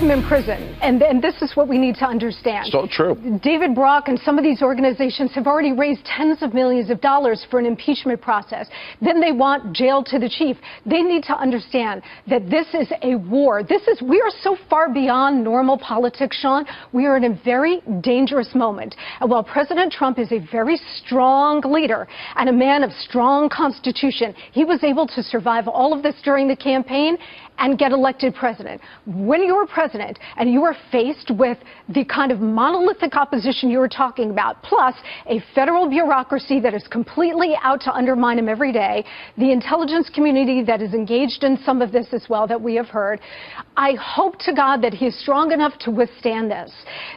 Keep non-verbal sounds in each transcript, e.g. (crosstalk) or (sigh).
Him in prison, and, and this is what we need to understand. So true. David Brock and some of these organizations have already raised tens of millions of dollars for an impeachment process. Then they want jail to the chief. They need to understand that this is a war. This is we are so far beyond normal politics, Sean. We are in a very dangerous moment. And while President Trump is a very strong leader and a man of strong constitution, he was able to survive all of this during the campaign and get elected president. When you're president and you are faced with the kind of monolithic opposition you were talking about, plus a federal bureaucracy that is completely out to undermine him every day, the intelligence community that is engaged in some of this as well that we have heard, I hope to God that he is strong enough to withstand this.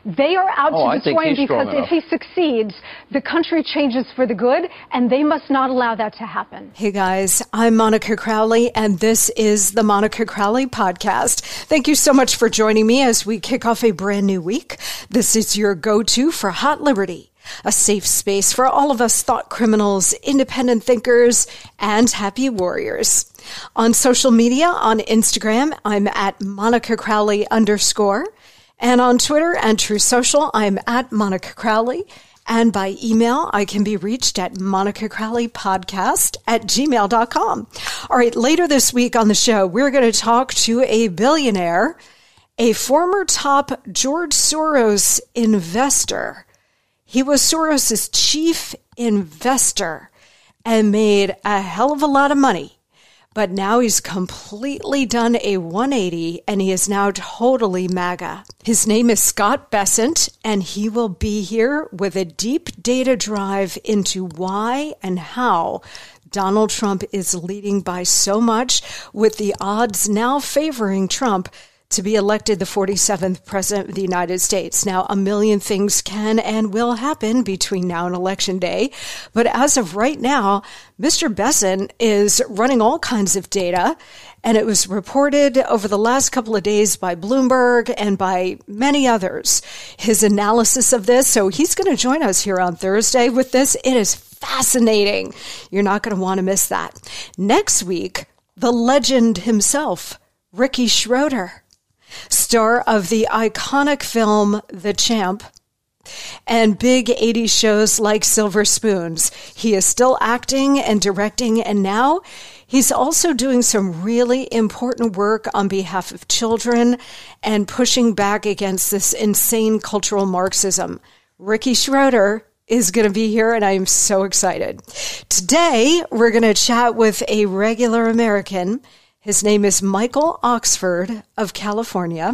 They are out Oh, to destroy him because if he succeeds, the country changes for the good, and they must not allow that to happen. Hey guys, I'm Monica Crowley, and this is the Monica Crowley Podcast. Thank you so much for joining me as we kick off a brand new week. This is your go to for Hot Liberty, a safe space for all of us thought criminals, independent thinkers, and happy warriors. On social media, on Instagram, I'm at Monica Crowley underscore. And on Twitter and Truth Social, I'm at Monica Crowley. And by email, I can be reached at Monica Crowley Podcast at gmail.com. All right, later this week on the show, we're going to talk to a billionaire, a former top George Soros investor. He was Soros's chief investor and made a hell of a lot of money. But now he's completely done a 180 and he is now totally MAGA. His name is Scott Bessent and he will be here with a deep data drive into why and how Donald Trump is leading by so much with the odds now favoring Trump to be elected the 47th president of the United States. Now, a million things can and will happen between now and election day. But as of right now, Mr. Bessent is running all kinds of data. And it was reported over the last couple of days by Bloomberg and by many others, his analysis of this. So he's going to join us here on Thursday with this. It is fascinating. You're not going to want to miss that. Next week, the legend himself, Ricky Schroder star of the iconic film The Champ and big 80s shows like Silver Spoons. He is still acting and directing, and now he's also doing some really important work on behalf of children and pushing back against this insane cultural Marxism. Ricky Schroder is going to be here, and I am so excited. Today, we're going to chat with a regular American. His name is Michael Oxford of California.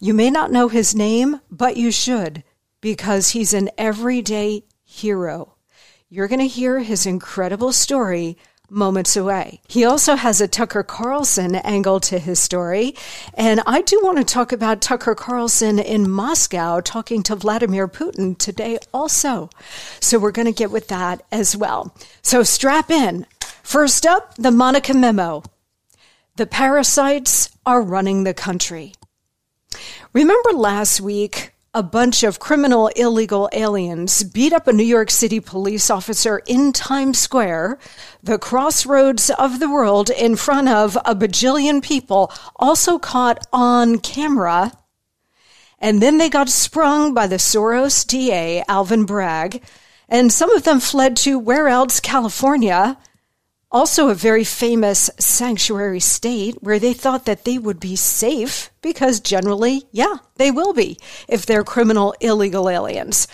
You may not know his name, but you should because he's an everyday hero. You're going to hear his incredible story moments away. He also has a Tucker Carlson angle to his story. And I do want to talk about Tucker Carlson in Moscow talking to Vladimir Putin today also. So we're going to get with that as well. So strap in. First up, the Monica memo. The parasites are running the country. Remember last week, a bunch of criminal illegal aliens beat up a New York City police officer in Times Square, the crossroads of the world, in front of a bajillion people, also caught on camera. And then they got sprung by the Soros DA, Alvin Bragg, and some of them fled to where else? California also a very famous sanctuary state where they thought that they would be safe because generally, yeah, they will be if they're criminal illegal aliens.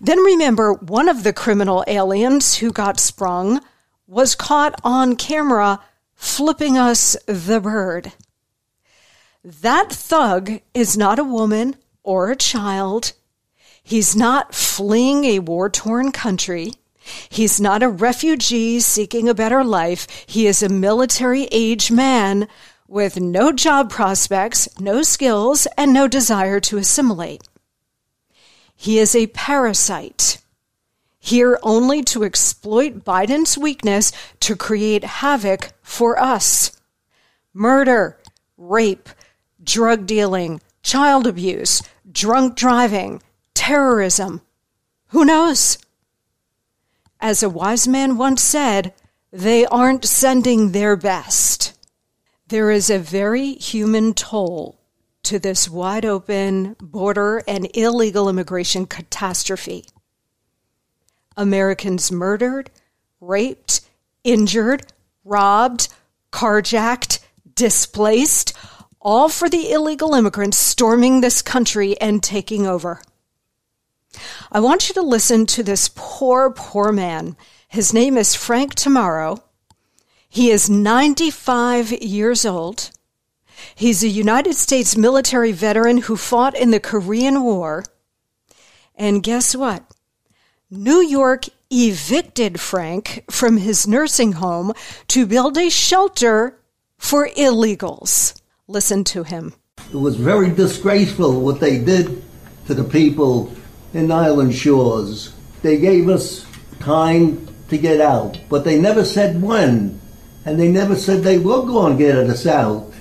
Then remember, one of the criminal aliens who got sprung was caught on camera flipping us the bird. That thug is not a woman or a child. He's not fleeing a war torn country. He's not a refugee seeking a better life. He is a military age man with no job prospects, no skills, and no desire to assimilate. He is a parasite, here only to exploit Biden's weakness to create havoc for us. Murder, rape, drug dealing, child abuse, drunk driving, terrorism. Who knows? As a wise man once said, they aren't sending their best. There is a very human toll to this wide open border and illegal immigration catastrophe. Americans murdered, raped, injured, robbed, carjacked, displaced, all for the illegal immigrants storming this country and taking over. I want you to listen to this poor, poor man. His name is Frank Tamaro. He is 95 years old. He's a United States military veteran who fought in the Korean War. And guess what? New York evicted Frank from his nursing home to build a shelter for illegals. Listen to him. It was very disgraceful what they did to the people in Island Shores. They gave us time to get out, but they never said when. And they never said they were going to get us out.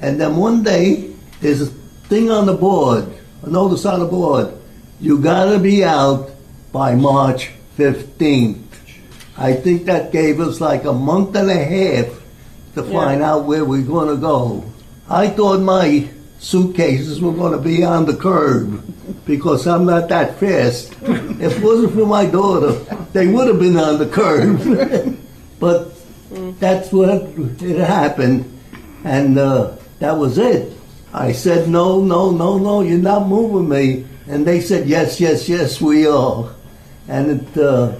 And then one day, there's a thing on the board, a notice on the board. You gotta be out by March 15th. I think that gave us like a month and a half to find out where we're gonna go. I thought my suitcases were going to be on the curb because I'm not that fast. if it wasn't for my daughter, they would have been on the curb. (laughs) but that's what it happened, and uh, that was it. I said, no, no, no, no, you're not moving me. And they said, yes, yes, yes, we are. And it, uh,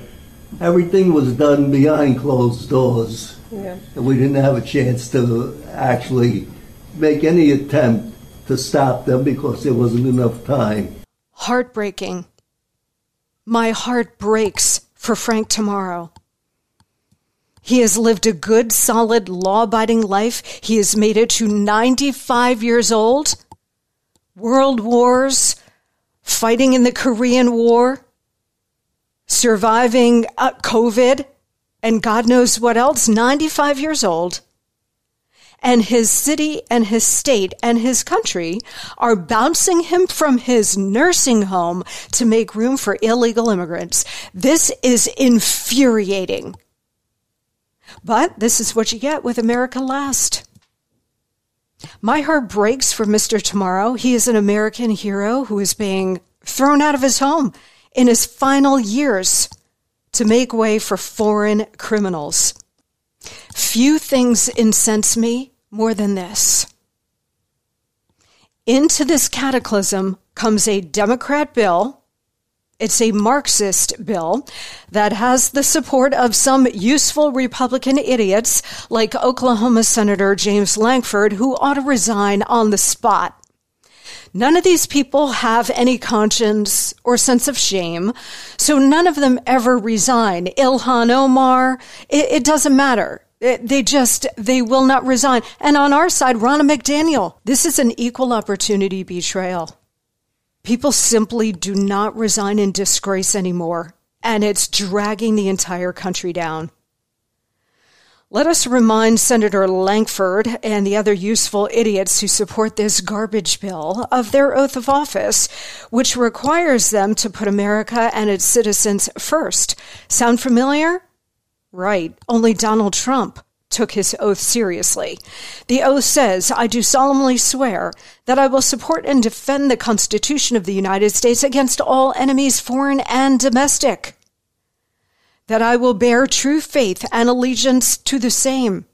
everything was done behind closed doors. Yeah. And we didn't have a chance to actually make any attempt to stop them because there wasn't enough time. Heartbreaking. My heart breaks for Frank Tamaro. He has lived a good, solid, law abiding life. He has made it to 95 years old. World wars, fighting in the Korean War, surviving uh, COVID, and God knows what else. 95 years old and his city and his state and his country are bouncing him from his nursing home to make room for illegal immigrants. This is infuriating. But this is what you get with America Last. My heart breaks for Mr. Tamaro. He is an American hero who is being thrown out of his home in his final years to make way for foreign criminals. Few things incense me more than this. Into this cataclysm comes a Democrat bill. It's a Marxist bill that has the support of some useful Republican idiots like Oklahoma Senator James Lankford, who ought to resign on the spot. None of these people have any conscience or sense of shame, so none of them ever resign. Ilhan Omar, it, it doesn't matter. They just, they will not resign. And on our side, Ronna McDaniel, this is an equal opportunity betrayal. People simply do not resign in disgrace anymore, and it's dragging the entire country down. Let us remind Senator Lankford and the other useful idiots who support this garbage bill of their oath of office, which requires them to put America and its citizens first. Sound familiar? Right. Only Donald Trump took his oath seriously. The oath says, I do solemnly swear that I will support and defend the Constitution of the United States against all enemies, foreign and domestic. That I will bear true faith and allegiance to the same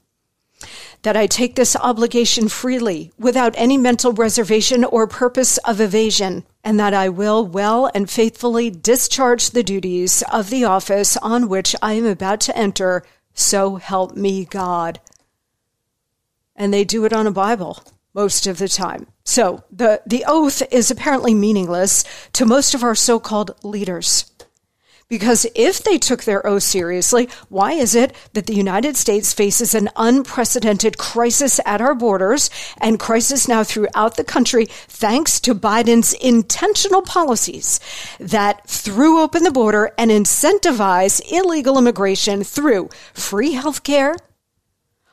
that I take this obligation freely without any mental reservation or purpose of evasion, and that I will well and faithfully discharge the duties of the office on which I am about to enter. So help me God. And they do it on a Bible. most of the time. So the, the oath is apparently meaningless to most of our so-called leaders. Because if they took their oath seriously, why is it that the United States faces an unprecedented crisis at our borders and crisis now throughout the country thanks to Biden's intentional policies that threw open the border and incentivize illegal immigration through free health care,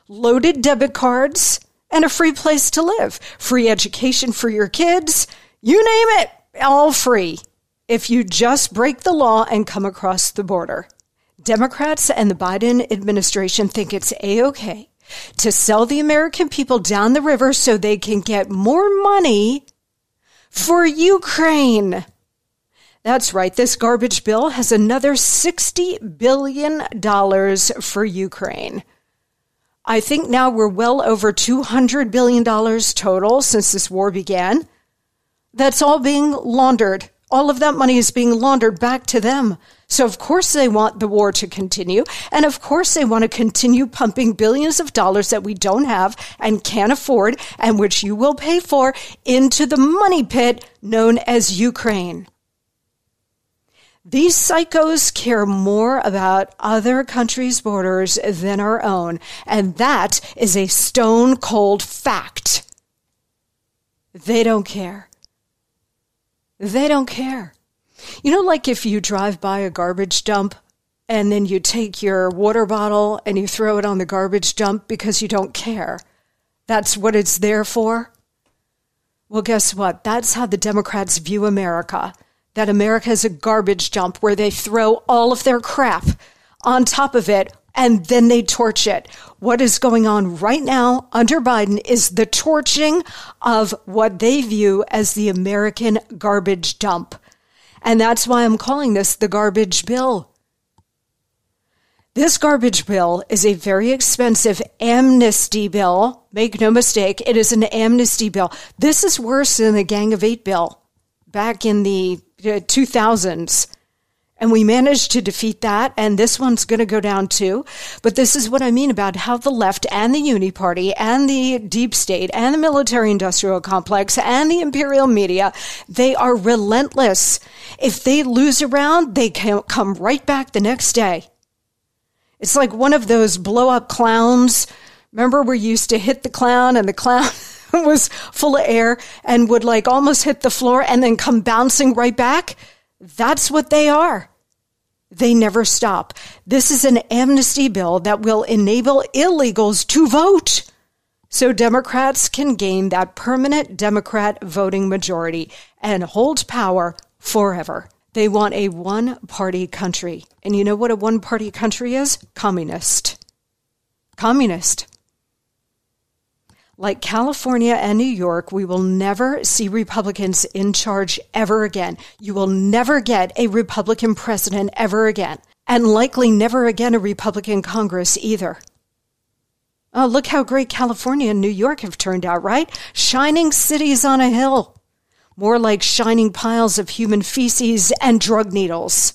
loaded debit cards, and a free place to live, free education for your kids, you name it, all free if you just break the law and come across the border. Democrats and the Biden administration think it's a-okay to sell the American people down the river so they can get more money for Ukraine. That's right. This garbage bill has another $60 billion for Ukraine. I think now we're well over $200 billion total since this war began. That's all being laundered all of that money is being laundered back to them. So of course they want the war to continue. And of course they want to continue pumping billions of dollars that we don't have and can't afford and which you will pay for into the money pit known as Ukraine. These psychos care more about other countries' borders than our own. And that is a stone cold fact. They don't care. They don't care. You know, like if you drive by a garbage dump and then you take your water bottle and you throw it on the garbage dump because you don't care. That's what it's there for. Well, guess what? That's how the Democrats view America. That America is a garbage dump where they throw all of their crap on top of it and then they torch it. What is going on right now under Biden is the torching of what they view as the American garbage dump. And that's why I'm calling this the garbage bill. This garbage bill is a very expensive amnesty bill. Make no mistake, it is an amnesty bill. This is worse than the Gang of Eight bill back in the uh, 2000s. And we managed to defeat that. And this one's going to go down too. But this is what I mean about how the left and the Uni Party and the deep state and the military industrial complex and the imperial media, they are relentless. If they lose a round, they can come right back the next day. It's like one of those blow up clowns. Remember we used to hit the clown and the clown (laughs) was full of air and would like almost hit the floor and then come bouncing right back? That's what they are. They never stop. This is an amnesty bill that will enable illegals to vote so Democrats can gain that permanent Democrat voting majority and hold power forever. They want a one party country. And you know what a one party country is? Communist. Communist. Like California and New York, we will never see Republicans in charge ever again. You will never get a Republican president ever again, and likely never again a Republican Congress either. Oh, look how great California and New York have turned out, right? Shining cities on a hill. More like shining piles of human feces and drug needles.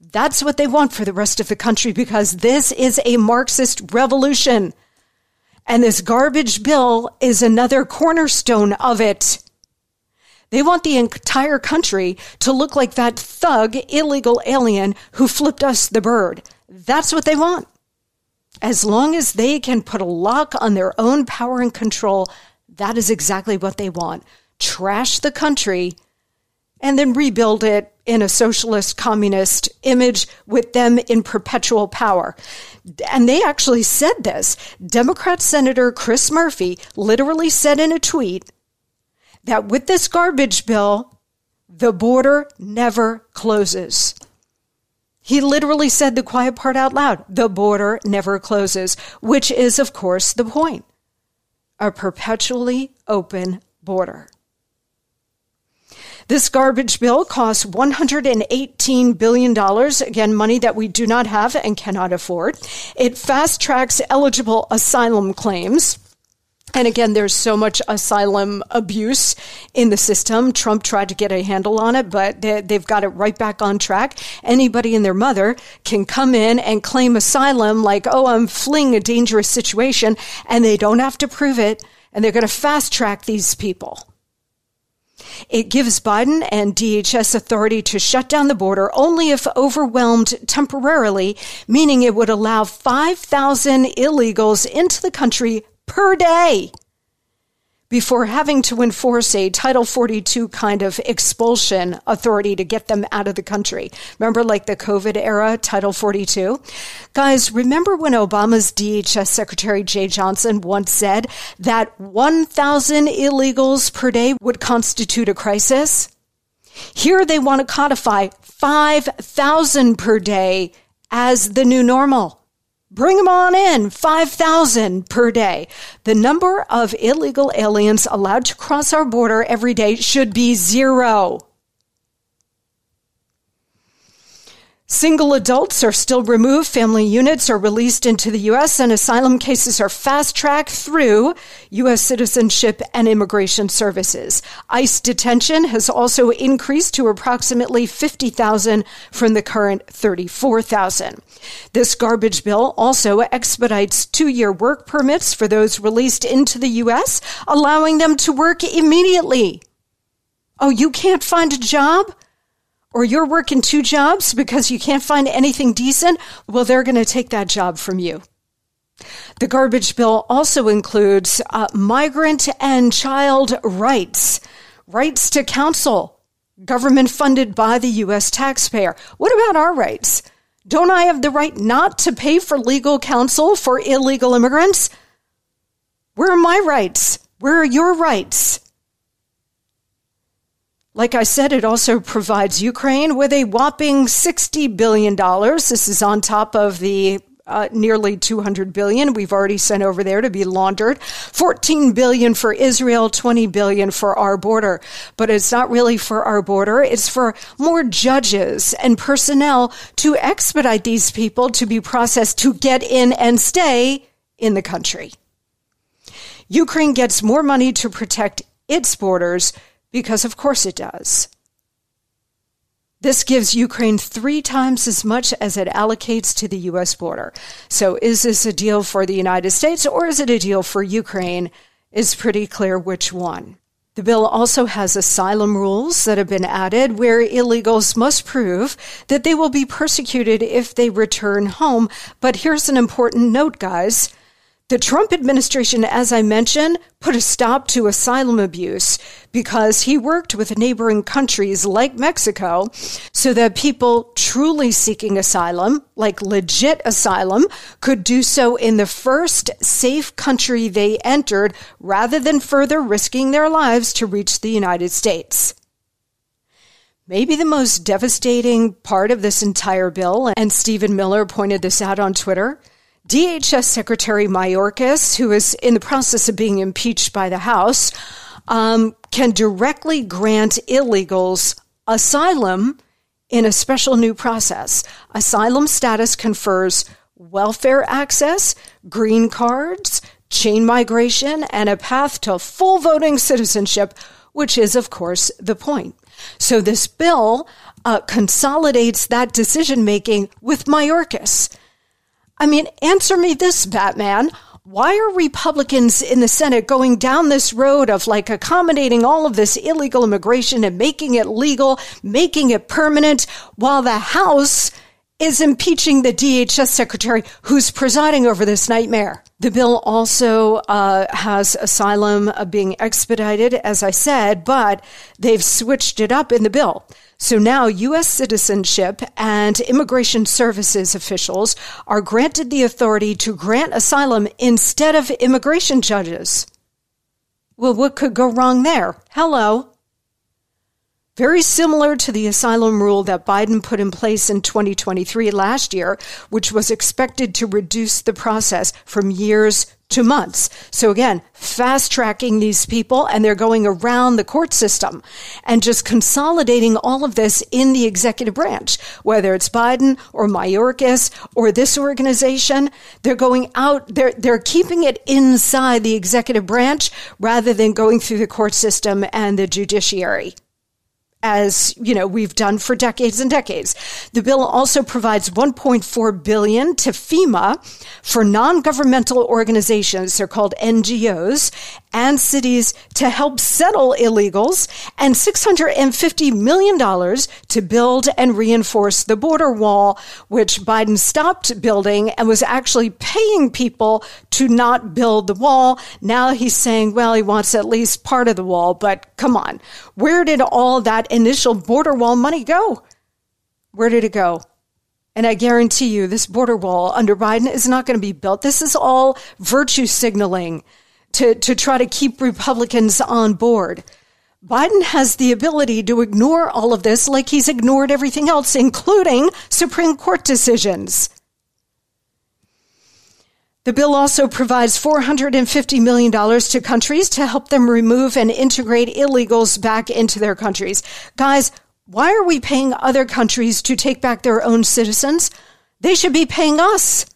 That's what they want for the rest of the country because this is a Marxist revolution. And this garbage bill is another cornerstone of it. They want the entire country to look like that thug illegal alien who flipped us the bird. That's what they want. As long as they can put a lock on their own power and control, that is exactly what they want. Trash the country and then rebuild it in a socialist communist image with them in perpetual power. And they actually said this. Democrat Senator Chris Murphy literally said in a tweet that with this garbage bill, the border never closes. He literally said the quiet part out loud. The border never closes, which is, of course, the point. A perpetually open border. This garbage bill costs $118 billion. Again, money that we do not have and cannot afford. It fast tracks eligible asylum claims. And again, there's so much asylum abuse in the system. Trump tried to get a handle on it, but they, have got it right back on track. Anybody and their mother can come in and claim asylum like, oh, I'm fleeing a dangerous situation, and they don't have to prove it and they're going to fast track these people. It gives Biden and DHS authority to shut down the border only if overwhelmed temporarily, meaning it would allow 5,000 illegals into the country per day before having to enforce a Title 42 kind of expulsion authority to get them out of the country. Remember, like the COVID era, Title 42? Guys, remember when Obama's DHS Secretary Jeh Johnson once said that 1,000 illegals per day would constitute a crisis? Here they want to codify 5,000 per day as the new normal. Bring them on in, 5,000 per day. The number of illegal aliens allowed to cross our border every day should be zero. Single adults are still removed, family units are released into the U.S., and asylum cases are fast tracked through U.S. Citizenship and Immigration Services. ICE detention has also increased to approximately 50,000 from the current 34,000. This garbage bill also expedites two year work permits for those released into the U.S., allowing them to work immediately. Oh, you can't find a job? Or you're working two jobs because you can't find anything decent, well, they're going to take that job from you. The garbage bill also includes uh, migrant and child rights, rights to counsel, government funded by the U.S. taxpayer. What about our rights? Don't I have the right not to pay for legal counsel for illegal immigrants? Where are my rights? Where are your rights? Like I said, it also provides Ukraine with a whopping $60 billion. This is on top of the uh, nearly 200 billion we've already sent over there to be laundered. 14 billion for israel 20 billion for our border. But it's not really for our border it's for more judges and personnel to expedite these people to be processed to get in and stay in the country. Ukraine gets more money to protect its borders because of course it does. This gives Ukraine three times as much as it allocates to the U.S. border. So is this a deal for the United States or is it a deal for Ukraine? It's pretty clear which one. The bill also has asylum rules that have been added where illegals must prove that they will be persecuted if they return home. But here's an important note, guys. The Trump administration, as I mentioned, put a stop to asylum abuse because he worked with neighboring countries like Mexico so that people truly seeking asylum, like legit asylum, could do so in the first safe country they entered rather than further risking their lives to reach the United States. Maybe the most devastating part of this entire bill, and Stephen Miller pointed this out on Twitter, DHS Secretary Mayorkas, who is in the process of being impeached by the House, um, can directly grant illegals asylum in a special new process. Asylum status confers welfare access, green cards, chain migration, and a path to full voting citizenship, which is, of course, the point. So this bill uh, consolidates that decision making with Mayorkas. I mean, answer me this, Batman. Why are Republicans in the Senate going down this road of like accommodating all of this illegal immigration and making it legal, making it permanent, while the House is impeaching the DHS secretary who's presiding over this nightmare? The bill also uh, has asylum uh, being expedited, as I said, but they've switched it up in the bill. So now U.S. citizenship and immigration services officials are granted the authority to grant asylum instead of immigration judges. Well, what could go wrong there? Hello. Very similar to the asylum rule that Biden put in place in 2023 last year, which was expected to reduce the process from years to months. So again, fast tracking these people and they're going around the court system and just consolidating all of this in the executive branch, whether it's Biden or Mayorkas or this organization. They're going out, they're, they're keeping it inside the executive branch rather than going through the court system and the judiciary as you know we've done for decades and decades. The bill also provides 1.4 billion to FEMA for non-governmental organizations they're called NGOs and cities to help settle illegals and $650 million to build and reinforce the border wall, which Biden stopped building and was actually paying people to not build the wall. Now he's saying, well, he wants at least part of the wall, but come on. Where did all that initial border wall money go? Where did it go? And I guarantee you, this border wall under Biden is not going to be built. This is all virtue signaling to, to try to keep Republicans on board. Biden has the ability to ignore all of this like he's ignored everything else, including Supreme Court decisions. The bill also provides $450 million to countries to help them remove and integrate illegals back into their countries. Guys, why are we paying other countries to take back their own citizens? They should be paying us.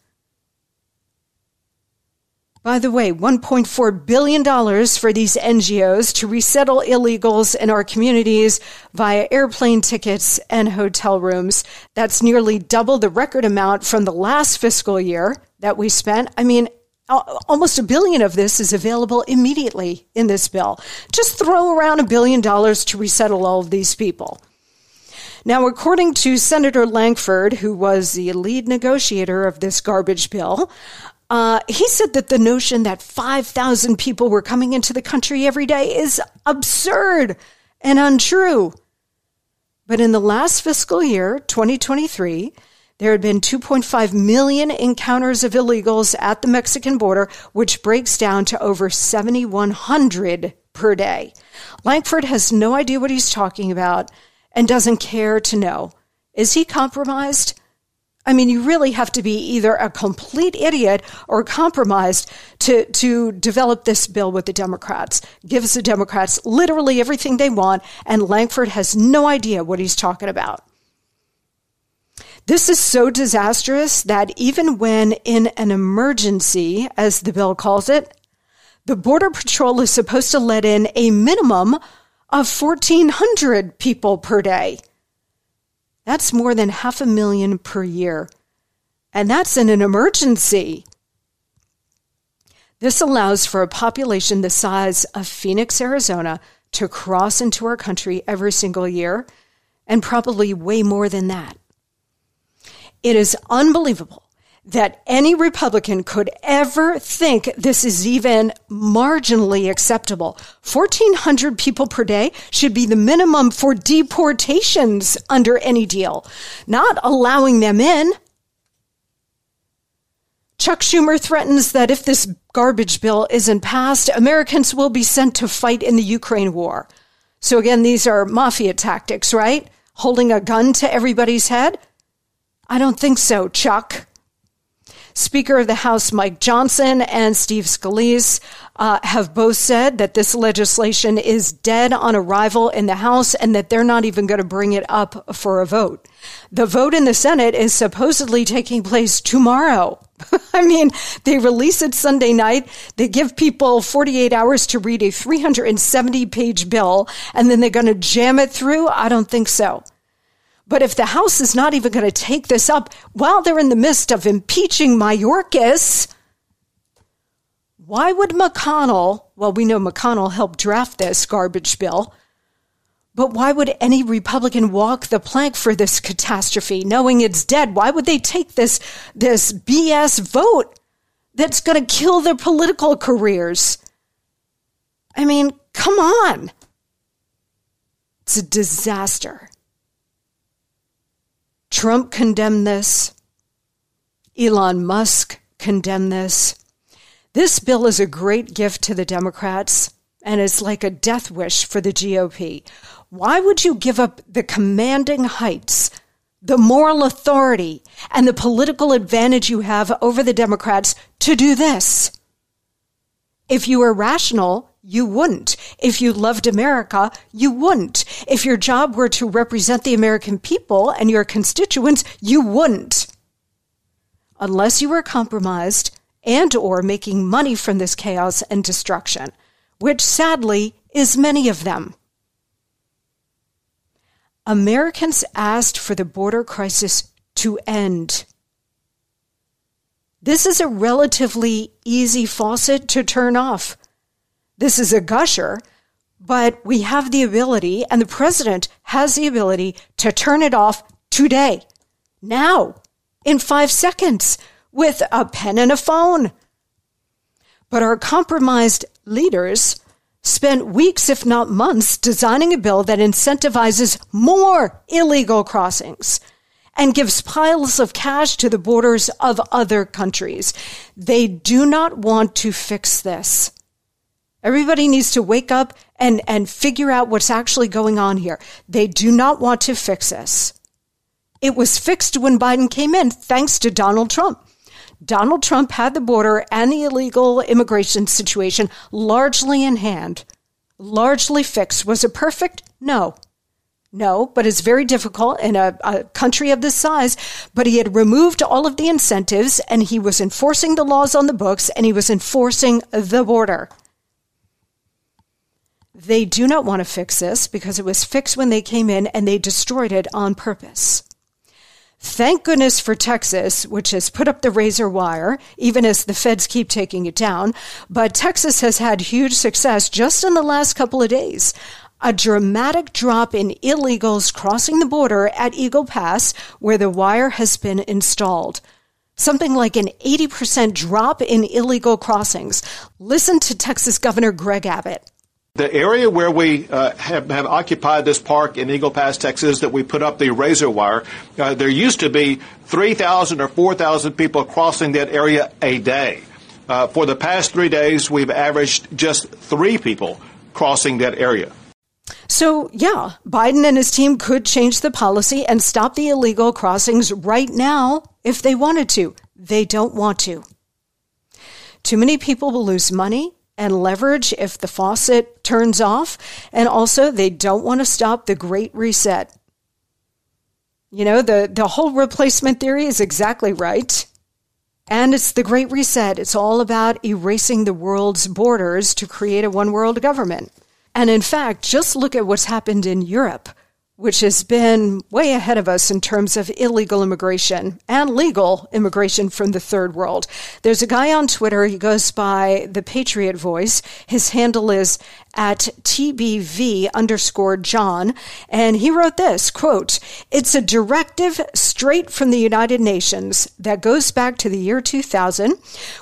By the way, $1.4 billion for these NGOs to resettle illegals in our communities via airplane tickets and hotel rooms. That's nearly double the record amount from the last fiscal year that we spent. I mean, almost a billion of this is available immediately in this bill. Just throw around a billion dollars to resettle all of these people. Now, according to Senator Lankford, who was the lead negotiator of this garbage bill, uh, he said that the notion that 5,000 people were coming into the country every day is absurd and untrue. But in the last fiscal year, 2023, there had been 2.5 million encounters of illegals at the Mexican border, which breaks down to over 7,100 per day. Lankford has no idea what he's talking about and doesn't care to know. Is he compromised? I mean, you really have to be either a complete idiot or compromised to, to develop this bill with the Democrats. Gives the Democrats literally everything they want, and Lankford has no idea what he's talking about. This is so disastrous that even when in an emergency, as the bill calls it, the Border Patrol is supposed to let in a minimum of 1,400 people per day. That's more than half a million per year. And that's in an emergency. This allows for a population the size of Phoenix, Arizona to cross into our country every single year, and probably way more than that. It is unbelievable that any Republican could ever think this is even marginally acceptable. 1,400 people per day should be the minimum for deportations under any deal, not allowing them in. Chuck Schumer threatens that if this garbage bill isn't passed, Americans will be sent to fight in the Ukraine war. So again, these are mafia tactics, right? Holding a gun to everybody's head? I don't think so, Chuck. Speaker of the House Mike Johnson and Steve Scalise uh, have both said that this legislation is dead on arrival in the House and that they're not even going to bring it up for a vote. The vote in the Senate is supposedly taking place tomorrow. (laughs) I mean, they release it Sunday night. They give people 48 hours to read a 370 page bill and then they're going to jam it through. I don't think so. But if the House is not even going to take this up while they're in the midst of impeaching Mayorkas, why would McConnell, well, we know McConnell helped draft this garbage bill, but why would any Republican walk the plank for this catastrophe, knowing it's dead? Why would they take this, this BS vote that's going to kill their political careers? I mean, come on. It's a disaster. Trump condemned this. Elon Musk condemned this. This bill is a great gift to the Democrats and it's like a death wish for the GOP. Why would you give up the commanding heights, the moral authority, and the political advantage you have over the Democrats to do this? If you were rational, you wouldn't. If you loved America, you wouldn't. If your job were to represent the American people and your constituents, you wouldn't. Unless you were compromised and or making money from this chaos and destruction, which sadly is many of them. Americans asked for the border crisis to end. This is a relatively easy faucet to turn off This is a gusher, but we have the ability, and the president has the ability to turn it off today, now, in five seconds, with a pen and a phone. But our compromised leaders spent weeks, if not months, designing a bill that incentivizes more illegal crossings and gives piles of cash to the borders of other countries. They do not want to fix this. Everybody needs to wake up and, and figure out what's actually going on here. They do not want to fix this. It was fixed when Biden came in, thanks to Donald Trump. Donald Trump had the border and the illegal immigration situation largely in hand, largely fixed. Was it perfect? No. No, but it's very difficult in a, a, country of this size. But he had removed all of the incentives and he was enforcing the laws on the books and he was enforcing the border. They do not want to fix this because it was fixed when they came in and they destroyed it on purpose. Thank goodness for Texas, which has put up the razor wire, even as the feds keep taking it down. But Texas has had huge success just in the last couple of days. A dramatic drop in illegals crossing the border at Eagle Pass, where the wire has been installed. Something like an 80% drop in illegal crossings. Listen to Texas Governor Greg Abbott. The area where we uh, have, have, occupied this park in Eagle Pass, Texas, that we put up the razor wire, uh, there used to be 3,000 or 4,000 people crossing that area a day. Uh, for the past three days, we've averaged just three people crossing that area. So, yeah, Biden and his team could change the policy and stop the illegal crossings right now if they wanted to. They don't want to. Too many people will lose money and leverage if the faucet turns off. And also, they don't want to stop the great reset. You know, the, the whole replacement theory is exactly right. And it's the great reset. It's all about erasing the world's borders to create a one world government. And in fact, just look at what's happened in Europe which has been way ahead of us in terms of illegal immigration and legal immigration from the third world. There's a guy on Twitter, he goes by the Patriot Voice. His handle is at TBV underscore John. And he wrote this quote, It's a directive straight from the United Nations that goes back to the year 2000,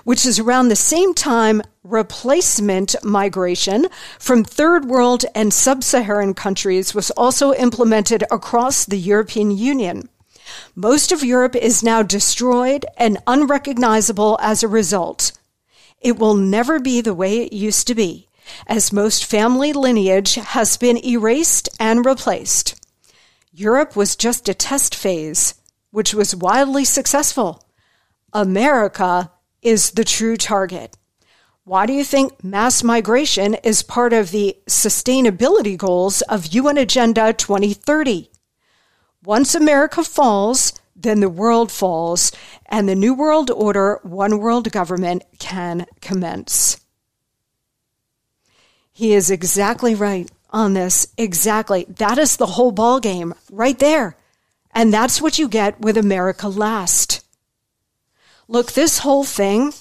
which is around the same time replacement migration from third world and sub Saharan countries was also implemented across the European Union. Most of Europe is now destroyed and unrecognizable as a result. It will never be the way it used to be as most family lineage has been erased and replaced. Europe was just a test phase, which was wildly successful. America is the true target. Why do you think mass migration is part of the sustainability goals of UN Agenda 2030? Once America falls, then the world falls, and the New World Order, one world government can commence. He is exactly right on this. Exactly. That is the whole ball game right there. And that's what you get with America Last. Look, this whole thing,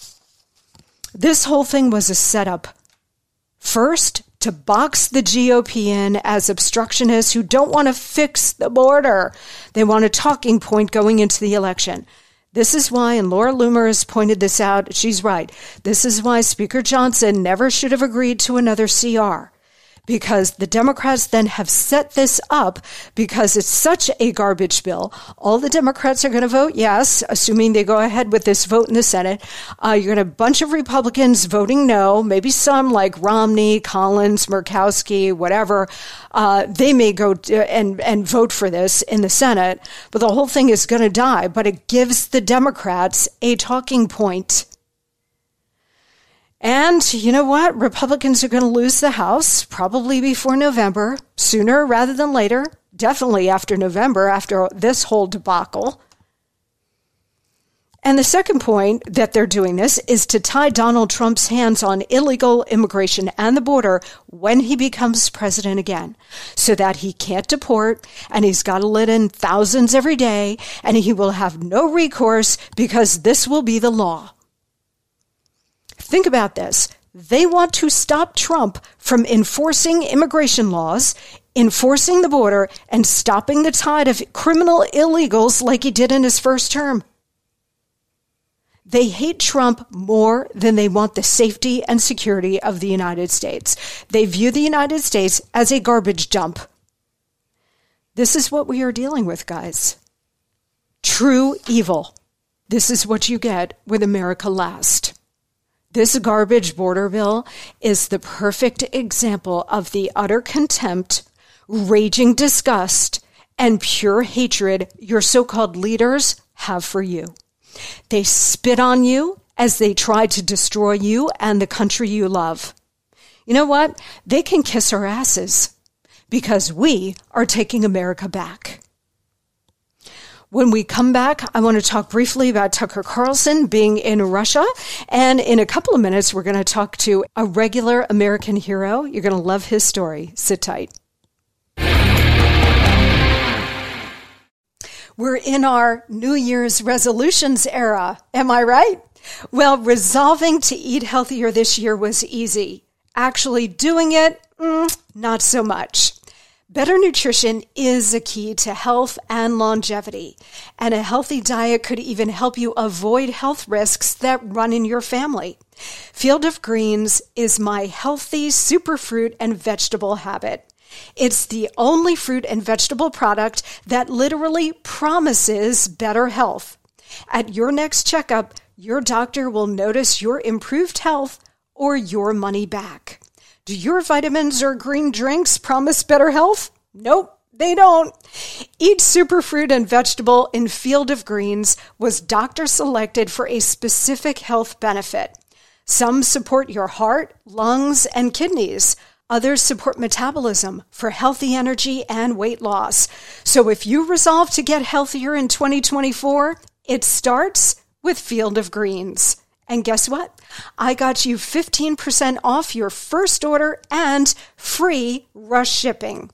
this whole thing was a setup. First, to box the GOP in as obstructionists who don't want to fix the border. They want a talking point going into the election. This is why, and Laura Loomer has pointed this out, she's right. This is why Speaker Johnson never should have agreed to another CR because the Democrats then have set this up because it's such a garbage bill. All the Democrats are going to vote yes, assuming they go ahead with this vote in the Senate. Uh, you're going to have a bunch of Republicans voting no, maybe some like Romney, Collins, Murkowski, whatever. Uh, they may go and, and vote for this in the Senate, but the whole thing is going to die. But it gives the Democrats a talking point and you know what? Republicans are going to lose the House probably before November, sooner rather than later, definitely after November, after this whole debacle. And the second point that they're doing this is to tie Donald Trump's hands on illegal immigration and the border when he becomes president again, so that he can't deport and he's got to let in thousands every day and he will have no recourse because this will be the law. Think about this. they want to stop Trump from enforcing immigration laws, enforcing the border, and stopping the tide of criminal illegals like he did in his first term. They hate Trump more than they want the safety and security of the United States. They view the United States as a garbage dump. This is what we are dealing with, guys. True evil. This is what you get with America Last. This garbage border bill is the perfect example of the utter contempt, raging disgust, and pure hatred your so called leaders have for you. They spit on you as they try to destroy you and the country you love. You know what? They can kiss our asses because we are taking America back. When we come back, I want to talk briefly about Tucker Carlson being in Russia. And in a couple of minutes, we're going to talk to a regular American hero. You're going to love his story. Sit tight. We're in our New Year's resolutions era. Am I right? Well, resolving to eat healthier this year was easy. Actually doing it, mm, not so much. Better nutrition is a key to health and longevity, and a healthy diet could even help you avoid health risks that run in your family. Field of Greens is my healthy superfruit and vegetable habit. It's the only fruit and vegetable product that literally promises better health. At your next checkup, your doctor will notice your improved health or your money back. Do your vitamins or green drinks promise better health? Nope. They don't. Each superfruit and vegetable in Field of Greens was doctor selected for a specific health benefit. Some support your heart, lungs, and kidneys. Others support metabolism for healthy energy and weight loss. So if you resolve to get healthier in 2024, it starts with Field of Greens. And guess what? I got you 15% off your first order and free rush shipping.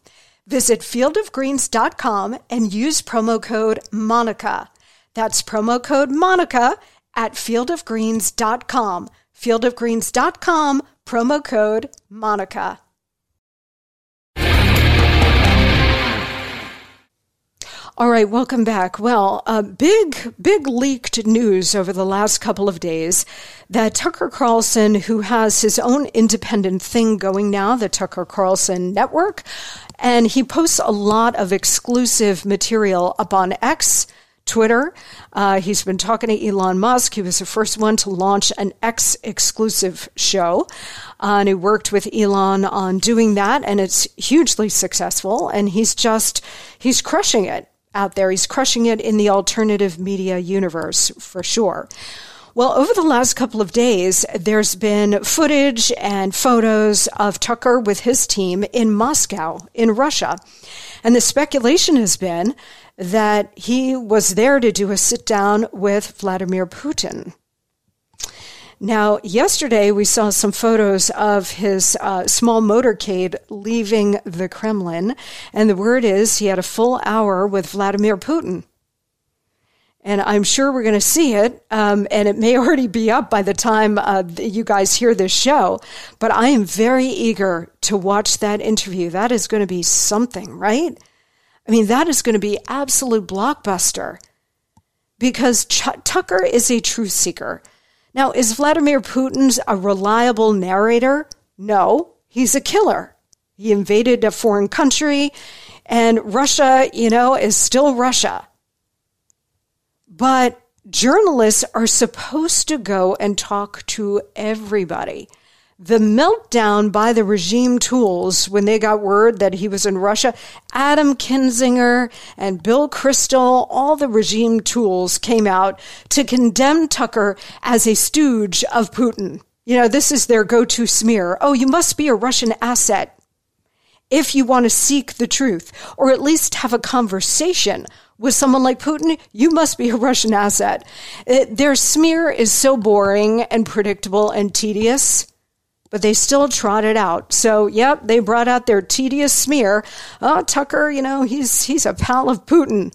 Visit fieldofgreens.com and use promo code MONICA. That's promo code MONICA at fieldofgreens.com. Fieldofgreens.com, promo code MONICA. All right, welcome back. Well, uh, big, big leaked news over the last couple of days that Tucker Carlson, who has his own independent thing going now, the Tucker Carlson Network, and he posts a lot of exclusive material up on X. Twitter. Uh, he's been talking to Elon Musk. He was the first one to launch an X exclusive show. Uh, and he worked with Elon on doing that, and it's hugely successful. And he's just, he's crushing it out there. He's crushing it in the alternative media universe for sure. Well, over the last couple of days, there's been footage and photos of Tucker with his team in Moscow, in Russia. And the speculation has been that he was there to do a sit down with Vladimir Putin. Now, yesterday we saw some photos of his uh, small motorcade leaving the Kremlin, and the word is he had a full hour with Vladimir Putin. And I'm sure we're going to see it, um, and it may (laughs) already be up by the time uh, you guys hear this show. But I am very eager to watch that interview. That is going to be something, right? I mean, that is going to be absolute blockbuster because Ch- Tucker is a truth seeker. Now, is Vladimir Putin a reliable narrator? No, he's a killer. He invaded a foreign country, and Russia, you know, is still Russia. But journalists are supposed to go and talk to everybody the meltdown by the regime tools when they got word that he was in Russia. Adam Kinzinger and Bill Kristol, all the regime tools came out to condemn Tucker as a stooge of Putin. You know, this is their go to smear. Oh, you must be a Russian asset if you want to seek the truth or at least have a conversation with someone like Putin, you must be a Russian asset. Their smear is so boring and predictable and tedious but they still trot it out. So, yep, they brought out their tedious smear. Oh, Tucker, you know, he's he's a pal of Putin.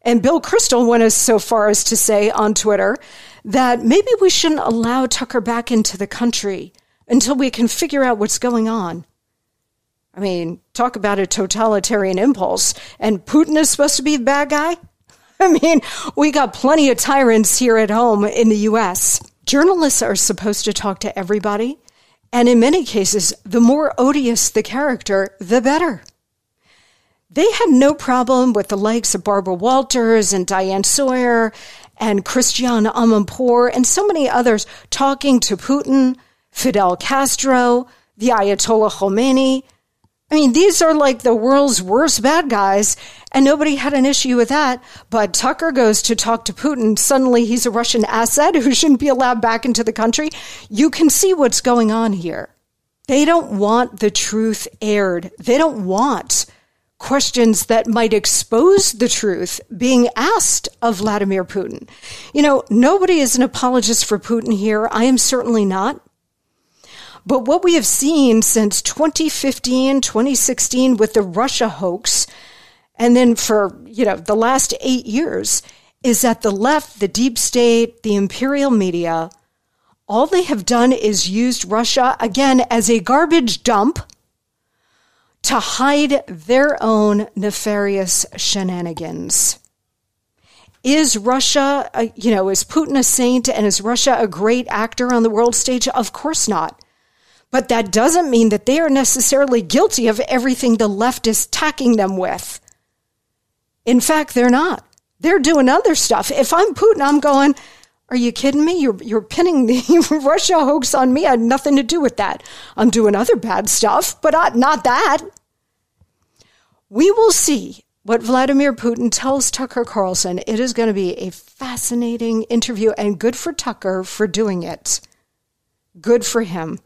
And Bill Kristol went as so far as to say on Twitter that maybe we shouldn't allow Tucker back into the country. until we can figure out what's going on. I mean, talk about a totalitarian impulse. And Putin is supposed to be the bad guy? (laughs) I mean, we got plenty of tyrants here at home in the US. Journalists are supposed to talk to everybody. And in many cases, the more odious the character, the better. They had no problem with the likes of Barbara Walters and Diane Sawyer and Christiane Amanpour and so many others talking to Putin, Fidel Castro, the Ayatollah Khomeini, I mean, these are like the world's worst bad guys, and nobody had an issue with that. But Tucker goes to talk to Putin. Suddenly, he's a Russian asset who shouldn't be allowed back into the country. You can see what's going on here. They don't want the truth aired. They don't want questions that might expose the truth being asked of Vladimir Putin. You know, nobody is an apologist for Putin here. I am certainly not. But what we have seen since 2015, 2016 with the Russia hoax, and then for, you know, the last eight years is that the left, the deep state, the imperial media, all they have done is used Russia again as a garbage dump to hide their own nefarious shenanigans. Is Russia, you know, is Putin a saint and is Russia a great actor on the world stage? Of course not. But that doesn't mean that they are necessarily guilty of everything the left is tacking them with. In fact, they're not. They're doing other stuff. If I'm Putin, I'm going, are you kidding me? You're, you're pinning the (laughs) Russia hoax on me. I had nothing to do with that. I'm doing other bad stuff, but I, not that. We will see what Vladimir Putin tells Tucker Carlson. It is going to be a fascinating interview and good for Tucker for doing it. Good for him.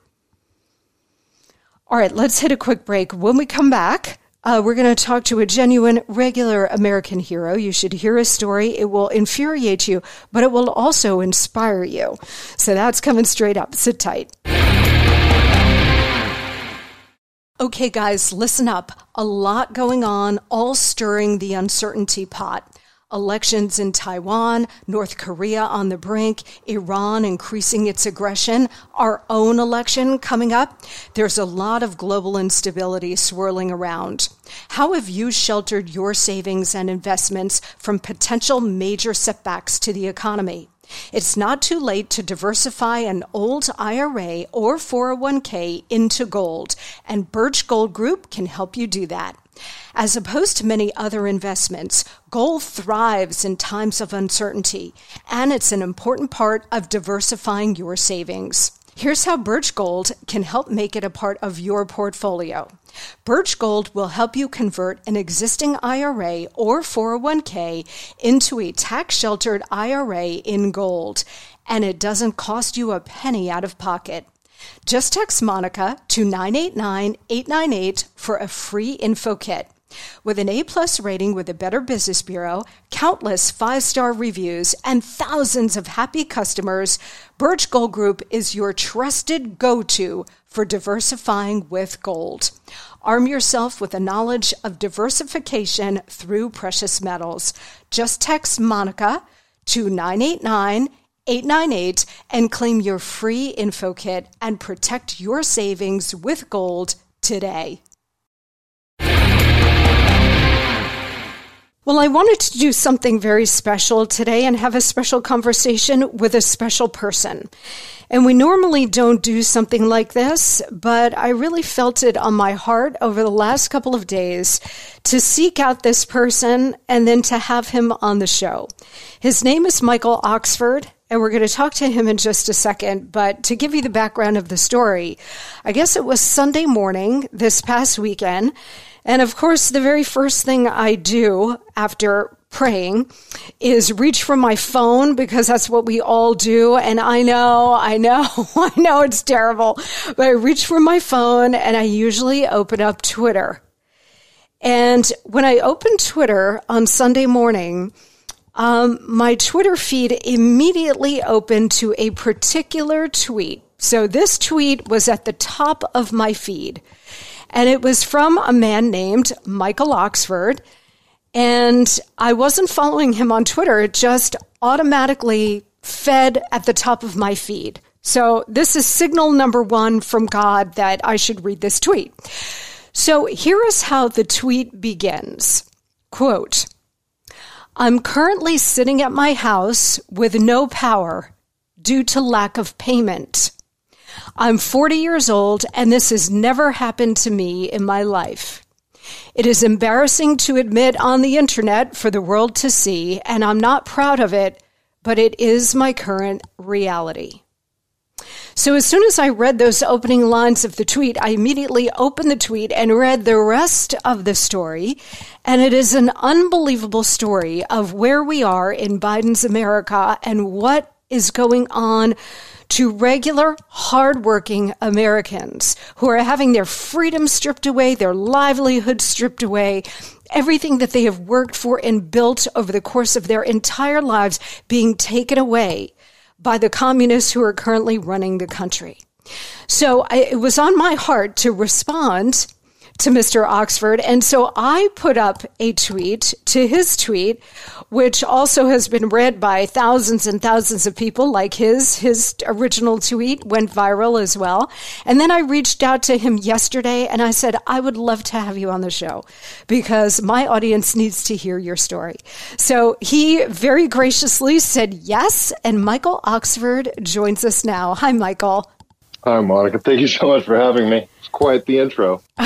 All right, let's hit a quick break. When we come back, uh, we're going to talk to a genuine, regular American hero. You should hear his story. It will infuriate you, but it will also inspire you. So that's coming straight up. Sit tight. Okay, guys, listen up. A lot going on, all stirring the uncertainty pot elections in Taiwan, North Korea on the brink, Iran increasing its aggression, our own election coming up. There's a lot of global instability swirling around. How have you sheltered your savings and investments from potential major setbacks to the economy? It's not too late to diversify an old IRA or 401k into gold, and Birch Gold Group can help you do that. As opposed to many other investments, gold thrives in times of uncertainty, and it's an important part of diversifying your savings. Here's how Birch Gold can help make it a part of your portfolio. Birch Gold will help you convert an existing IRA or 401k into a tax sheltered IRA in gold, and it doesn't cost you a penny out of pocket. Just text Monica to 989 898 for a free info kit. With an A plus rating with the Better Business Bureau, countless five star reviews, and thousands of happy customers, Birch Gold Group is your trusted go to for diversifying with gold. Arm yourself with a knowledge of diversification through precious metals. Just text Monica to 989 898 and claim your free info kit and protect your savings with gold today. Well, I wanted to do something very special today and have a special conversation with a special person. And we normally don't do something like this, but I really felt it on my heart over the last couple of days to seek out this person and then to have him on the show. His name is Michael Oxford, and we're going to talk to him in just a second. But to give you the background of the story, I guess it was Sunday morning this past weekend and of course, the very first thing I do after praying is reach for my phone because that's what we all do. And I know, I know, (laughs) I know it's terrible, but I reach for my phone and I usually open up Twitter. And when I open Twitter on Sunday morning, um, my Twitter feed immediately opened to a particular tweet. So this tweet was at the top of my feed. And it was from a man named Michael Oxford. And I wasn't following him on Twitter. It just automatically fed at the top of my feed. So this is signal number one from God that I should read this tweet. So here is how the tweet begins. Quote, I'm currently sitting at my house with no power due to lack of payment. I'm 40 years old and this has never happened to me in my life. It is embarrassing to admit on the internet for the world to see, and I'm not proud of it, but it is my current reality. So as soon as I read those opening lines of the tweet, I immediately opened the tweet and read the rest of the story. And it is an unbelievable story of where we are in Biden's America and what is going on to regular, hardworking Americans who are having their freedom stripped away, their livelihood stripped away, everything that they have worked for and built over the course of their entire lives being taken away by the communists who are currently running the country. So I, it was on my heart to respond to Mr. Oxford. And so I put up a tweet to his tweet, which also has been read by thousands and thousands of people like his. His original tweet went viral as well. And then I reached out to him yesterday and I said, I would love to have you on the show because my audience needs to hear your story. So he very graciously said yes. And Michael Oxford joins us now. Hi, Michael. Hi, Monica. Thank you so much for having me. It's quite the intro. (laughs)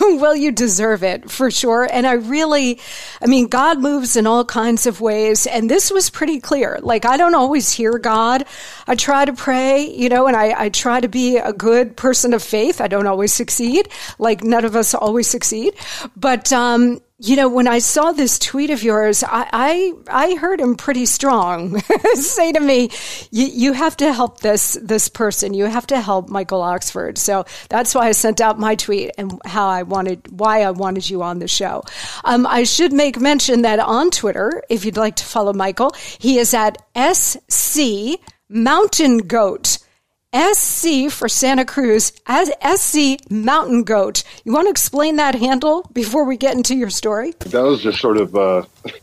well, you deserve it for sure. And I really, I mean, God moves in all kinds of ways. And this was pretty clear. Like, I don't always hear God. I try to pray, you know, and I, I try to be a good person of faith. I don't always succeed. Like, none of us always succeed. But, um, you know, when I saw this tweet of yours, I I, I heard him pretty strong (laughs) say to me, "You have to help this this person. You have to help Michael Oxford." So that's why I sent out my tweet and how I wanted why I wanted you on the show. Um, I should make mention that on Twitter, if you'd like to follow Michael, he is at SC Mountain Goat. SC for Santa Cruz as SC Mountain Goat. You want to explain that handle before we get into your story? That was just sort of uh, (laughs) that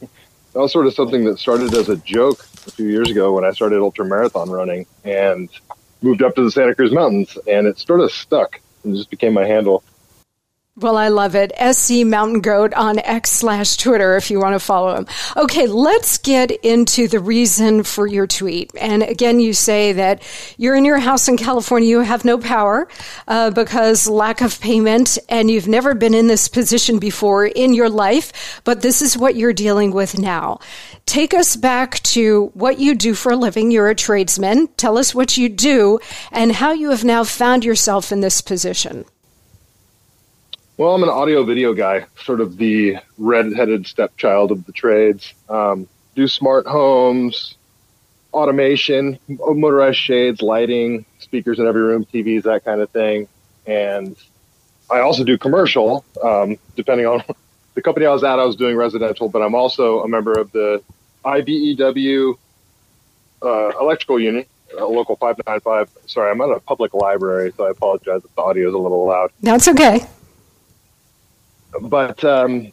was sort of something that started as a joke a few years ago when I started ultra marathon running and moved up to the Santa Cruz Mountains, and it sort of stuck and just became my handle. Well, I love it. SC Mountain Goat on X slash Twitter if you want to follow him. Okay, let's get into the reason for your tweet. And again, you say that you're in your house in California, you have no power uh, because lack of payment, and you've never been in this position before in your life, but this is what you're dealing with now. Take us back to what you do for a living. You're a tradesman. Tell us what you do and how you have now found yourself in this position. Well, I'm an audio video guy, sort of the red-headed stepchild of the trades. Um, do smart homes, automation, motorized shades, lighting, speakers in every room, TVs, that kind of thing. And I also do commercial. Um, depending on (laughs) the company I was at, I was doing residential, but I'm also a member of the IBEW uh, electrical unit, a local 595. Sorry, I'm at a public library, so I apologize if the audio is a little loud. That's okay but um,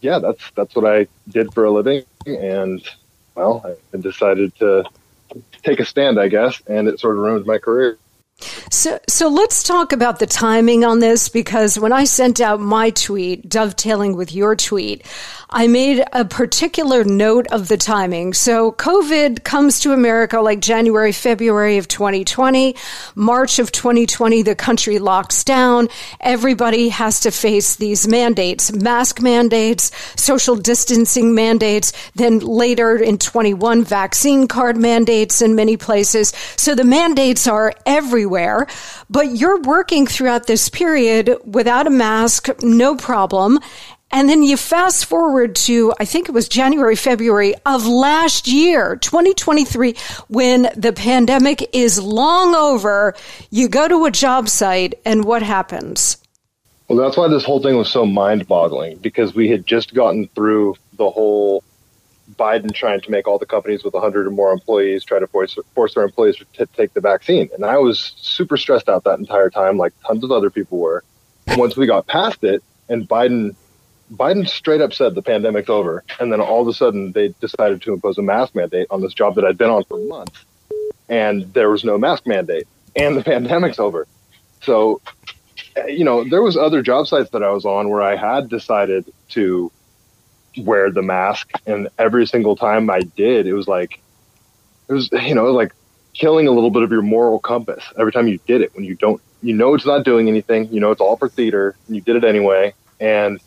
yeah, that's that's what I did for a living, and well, I decided to take a stand, I guess, and it sort of ruined my career. So, so let's talk about the timing on this because when I sent out my tweet, dovetailing with your tweet, I made a particular note of the timing. So COVID comes to America like January, February of 2020. March of 2020, the country locks down. Everybody has to face these mandates, mask mandates, social distancing mandates, then later in 21, vaccine card mandates in many places. So the mandates are everywhere, but you're working throughout this period without a mask, no problem. And then you fast forward to, I think it was January, February of last year, 2023, when the pandemic is long over. You go to a job site, and what happens? Well, that's why this whole thing was so mind boggling because we had just gotten through the whole Biden trying to make all the companies with 100 or more employees try to force, force their employees to take the vaccine. And I was super stressed out that entire time, like tons of other people were. Once we got past it, and Biden Biden straight up said the pandemic's over, and then all of a sudden they decided to impose a mask mandate on this job that I'd been on for months. and there was no mask mandate, and the (laughs) pandemic's over. So, eh, you know, there was other job sites that I was on where I had decided to wear the mask, and every single time I did, it was like it was you know like killing a little bit of your moral compass every time you did it. When you don't you know it's not doing anything you know it's all for theater and you did it anyway. And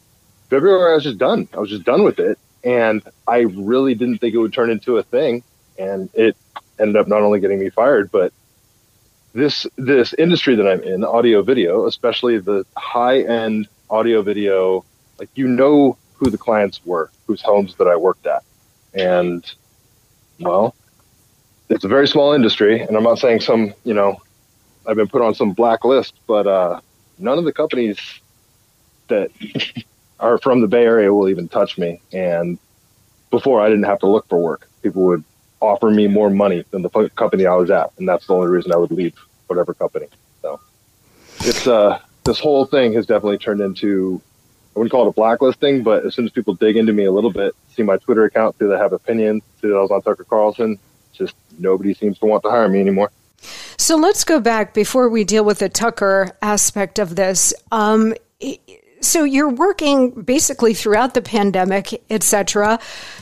february i was just done. I was just done with it. And i really didn't think it would turn into a thing. And it ended up not only getting me fired but this this industry that i'm in audio video especially the high end audio video like you know who the clients were whose homes that i worked at and well it's a very small industry, and I'm not saying some, you know, I've been put on some blacklist, but uh, none of the companies that (laughs) are from the Bay Area will even touch me. And before, I didn't have to look for work. People would offer me more money than the company I was at, and that's the only reason I would leave whatever company. So it's uh, this whole thing has definitely turned into I wouldn't call it a blacklisting, but as soon as people dig into me a little bit, see my Twitter account, see that I have opinions, see that I was on Tucker Carlson, just nobody seems to want to hire me anymore. So let's go back before we deal with the Tucker aspect of this. Um, so you're working basically throughout the pandemic, etc.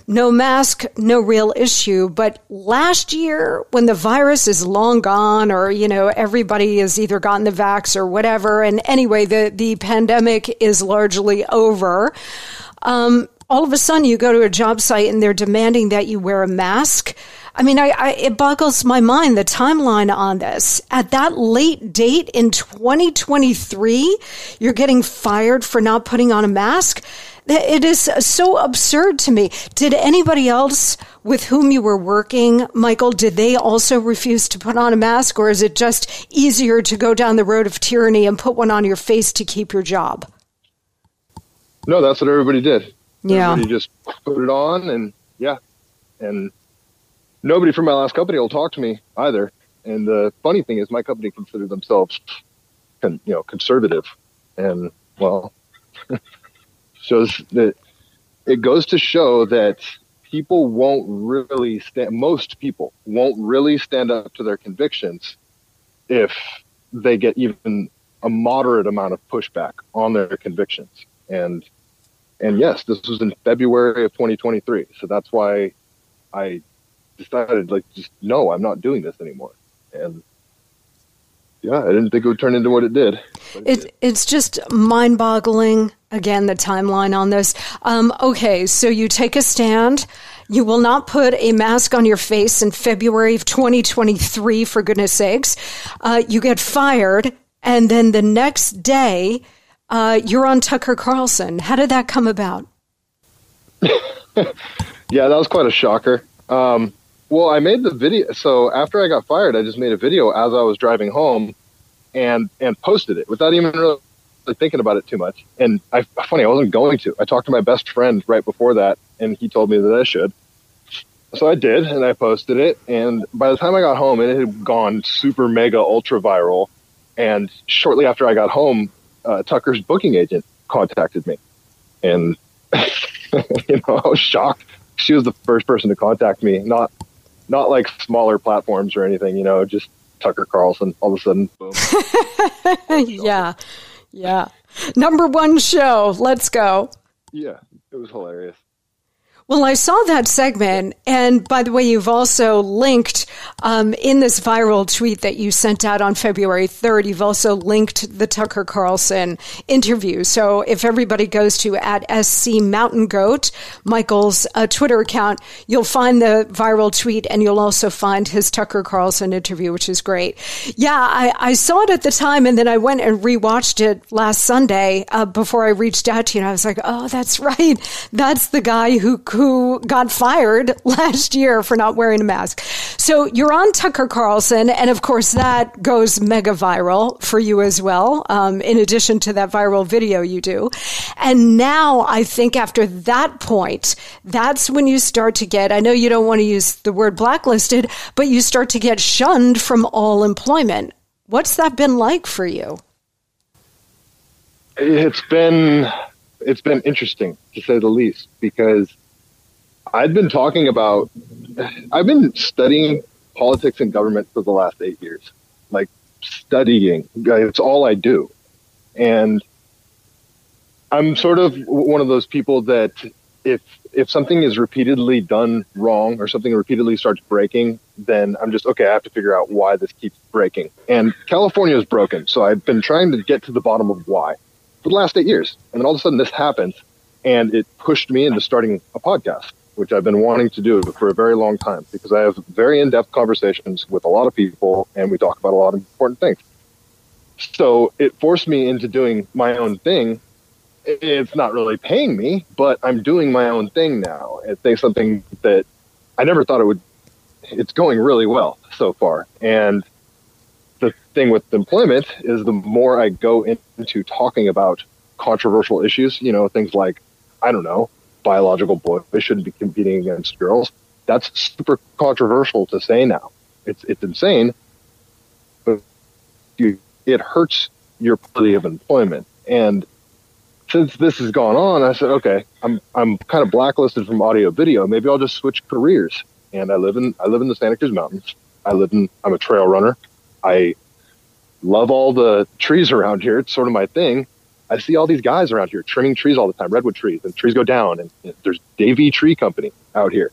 No mask, no real issue. But last year, when the virus is long gone, or you know everybody has either gotten the vax or whatever, and anyway, the the pandemic is largely over. Um, all of a sudden, you go to a job site and they're demanding that you wear a mask. I mean, I, I, it boggles my mind the timeline on this. At that late date in 2023, you're getting fired for not putting on a mask. It is so absurd to me. Did anybody else with whom you were working, Michael, did they also refuse to put on a mask, or is it just easier to go down the road of tyranny and put one on your face to keep your job? No, that's what everybody did. Yeah. you just put it on, and yeah, and nobody from my last company will talk to me either. And the funny thing is, my company considered themselves, con, you know, conservative, and well, (laughs) shows that it goes to show that people won't really stand. Most people won't really stand up to their convictions if they get even a moderate amount of pushback on their convictions. And and yes, this was in February of 2023, so that's why I decided like just no, I'm not doing this anymore. And yeah, I didn't think it would turn into what it did. It, it it's just mind boggling. Again, the timeline on this. Um, okay, so you take a stand. You will not put a mask on your face in February of 2023, for goodness sakes. Uh, you get fired, and then the next day, uh, you're on Tucker Carlson. How did that come about? (laughs) yeah, that was quite a shocker. Um, well, I made the video. So after I got fired, I just made a video as I was driving home, and and posted it without even really thinking about it too much. And I funny, I wasn't going to. I talked to my best friend right before that, and he told me that I should. So I did, and I posted it. And by the time I got home, it had gone super mega ultra viral. And shortly after I got home, uh, Tucker's booking agent contacted me, and (laughs) you know I was shocked. She was the first person to contact me, not not like smaller platforms or anything, you know, just Tucker Carlson. All of a sudden, boom. (laughs) yeah, yeah. Number one show. Let's go. Yeah, it was hilarious. Well, I saw that segment. And by the way, you've also linked um, in this viral tweet that you sent out on February 3rd, you've also linked the Tucker Carlson interview. So if everybody goes to at SC Mountain Goat, Michael's uh, Twitter account, you'll find the viral tweet and you'll also find his Tucker Carlson interview, which is great. Yeah, I, I saw it at the time and then I went and rewatched it last Sunday uh, before I reached out to you. And I was like, oh, that's (laughs) right. That's the guy who who got fired (laughs) last year for not wearing a mask. So you're on Tucker Carlson, and of course that goes mega viral for you as well. Um, in addition to that viral video you do, and now I think after that point, that's when you start to get. I know you don't want to use the word blacklisted, but you start to get shunned from all employment. What's that been like for you? It's been it's been interesting to say the least because I've been talking about, I've been studying politics and government for the last eight years, like studying. It's all I do. And I'm sort of one of those people that if if something is repeatedly done wrong or something repeatedly starts breaking, then I'm just okay. I have to figure out why this keeps breaking. And California is broken, so I've been trying to get to the bottom of why for the last eight years. And then all of a sudden, this happens, and it pushed me into starting a podcast, which I've been wanting to do for a very long time because I have very in-depth conversations with a lot of people, and we talk about a lot of important things. So it forced me into doing my own thing it's not really paying me, but I'm doing my own thing now. It's something that I never thought it would. It's going really well so far. And the thing with employment is the more I go into talking about controversial issues, you know, things like, I don't know, biological boys shouldn't be competing against girls. That's super controversial to say now. It's, it's insane, but you, it hurts your ability of employment. And since this has gone on, I said, okay, I'm I'm kind of blacklisted from audio video. Maybe I'll just switch careers. And I live in I live in the Santa Cruz Mountains. I live in I'm a trail runner. I love all the trees around here. It's sort of my thing. I see all these guys around here trimming trees all the time, redwood trees, and trees go down. And, there's Davey Tree Company out here.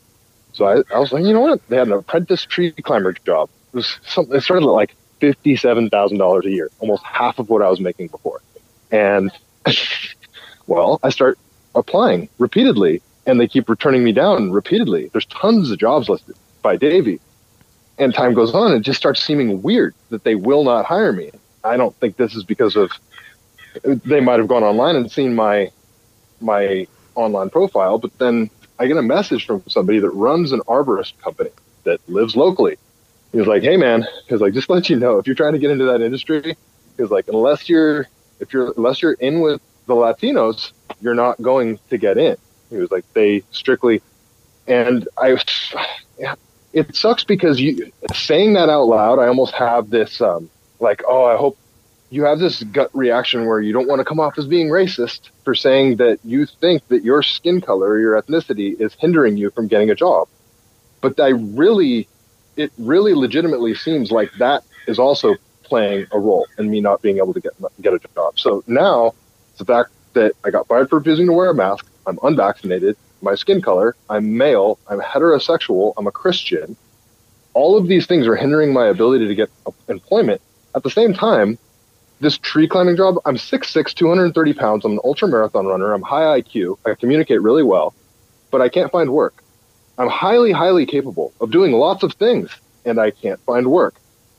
So I, I was like, you know what? They had an apprentice tree climber job. It was something. It started at like fifty-seven thousand dollars a year, almost half of what I was making before. And (laughs) Well, I start applying repeatedly and they keep returning me down repeatedly. There's tons of jobs listed by Davey. And time goes on, and it just starts seeming weird that they will not hire me. I don't think this is because of they might have gone online and seen my my online profile, but then I get a message from somebody that runs an arborist company that lives locally. He's like, "Hey, man," he's like, "Just let you know, if you're trying to get into that industry, he's like, unless you're if you're unless you're in with the Latinos, you're not going to get in. He was like, they strictly, and I, it sucks because you saying that out loud, I almost have this, um, like, oh, I hope you have this gut reaction where you don't want to come off as being racist for saying that you think that your skin color or your ethnicity is hindering you from getting a job. But I really, it really legitimately seems like that is also playing a role in me not being able to get get a job. So now the fact that I got fired for refusing to wear a mask. I'm unvaccinated. My skin color. I'm male. I'm heterosexual. I'm a Christian. All of these things are hindering my ability to get employment. At the same time, this tree climbing job, I'm 6'6, 230 pounds. I'm an ultra marathon runner. I'm high IQ. I communicate really well, but I can't find work. I'm highly, highly capable of doing lots of things, and I can't find work.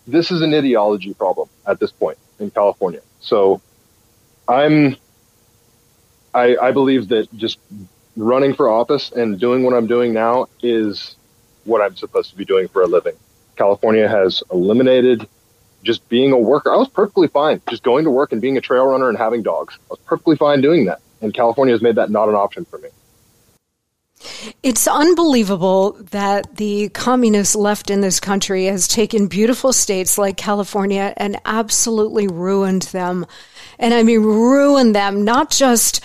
This is an ideology problem at this point in California. So I'm I, I believe that just running for office and doing what I'm doing now is what I'm supposed to be doing for a living. California has eliminated just being a worker. I was perfectly fine just going to work and being a trail runner and having dogs. I was perfectly fine doing that. And California has made that not an option for me. It's unbelievable that the communist left in this country has taken beautiful states like California and absolutely ruined them. And I mean, ruined them, not just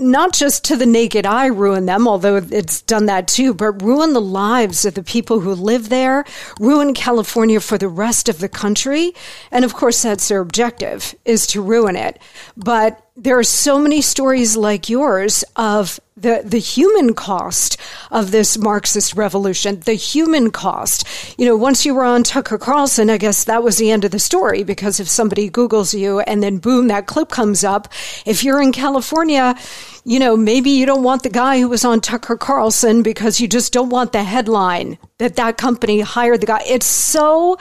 not just to the naked eye ruin them, although it's done that too, but ruin the lives of the people who live there, ruin California for the rest of the country. And of course, that's their objective is to ruin it. But there are so many stories like yours of the, the human cost of this Marxist revolution, the human cost. You know, once you were on Tucker Carlson, I guess that was the end of the story because if somebody Googles you and then boom, that clip comes up, if you're in California, you know, maybe you don't want the guy who was on Tucker Carlson because you just don't want the headline that that company hired the guy. It's so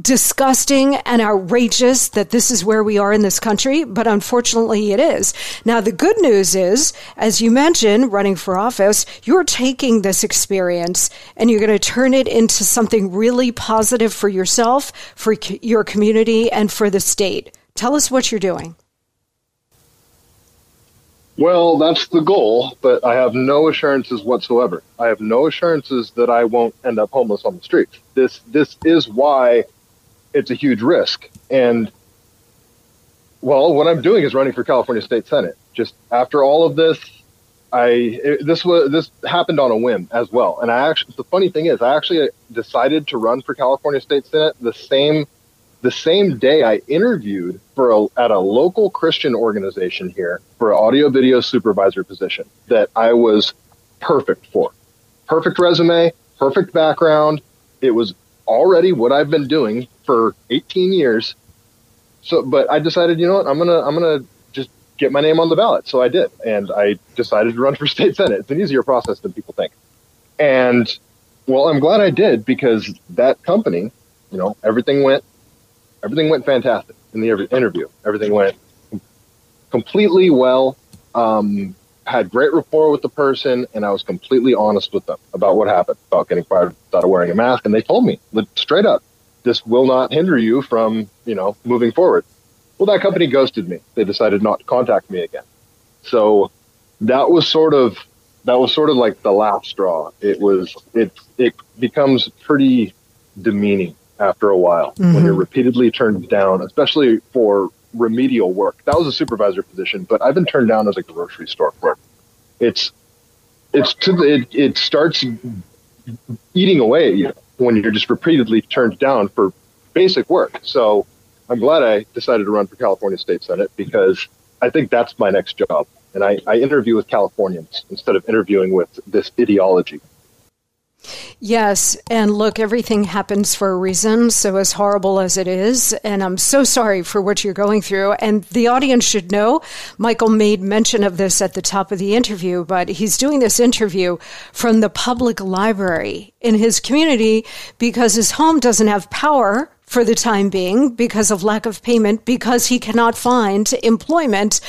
disgusting and outrageous that this is where we are in this country, but unfortunately it is. Now, the good news is, as you mentioned, running for office, you're taking this experience and you're going to turn it into something really positive for yourself, for your community, and for the state. Tell us what you're doing. Well, that's the goal, but I have no assurances whatsoever. I have no assurances that I won't end up homeless on the street. This this is why it's a huge risk. And well, what I'm doing is running for California State Senate. Just after all of this, I it, this was this happened on a whim as well. And I actually the funny thing is I actually decided to run for California State Senate the same the same day I interviewed for a, at a local Christian organization here for an audio video supervisor position that I was perfect for. Perfect resume, perfect background. It was already what I've been doing for 18 years. So, but I decided, you know what, I'm gonna I'm gonna just get my name on the ballot. So I did, and I decided to run for (laughs) state senate. It's an easier process than people think. And well, I'm glad I did because that company, you know, everything went everything went fantastic in the interview. Everything went completely well. Um, had great rapport with the person, and I was completely honest with them about what happened, about getting fired without wearing a mask. And they told me straight up, this will not hinder you from, you know, moving forward. Well, that company ghosted me. They decided not to contact me again. So that was sort of that was sort of like the last straw. It was it it becomes pretty demeaning after a while mm-hmm. when you're repeatedly turned down, especially for remedial work. That was a supervisor position, but I've been turned down as a grocery store clerk. It's it's to the, it, it starts eating away at you when you're just repeatedly turned down for basic work. So I'm glad I decided to run for California State Senate because I think that's my next job. And I, I interview with Californians instead of interviewing with this ideology. Yes, and look, everything happens for a reason. So, as horrible as it is, and I'm so sorry for what you're going through. And the audience should know Michael made mention of this at the top of the interview, but he's doing this interview from the public library in his community because his home doesn't have power for the time being because of lack of payment, because he cannot find employment,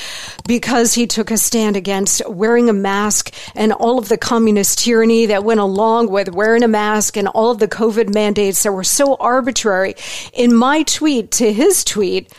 because he took a stand against wearing a mask and all of the communist tyranny that went along with wearing a mask and all of the COVID mandates that were so arbitrary. In my tweet to his tweet,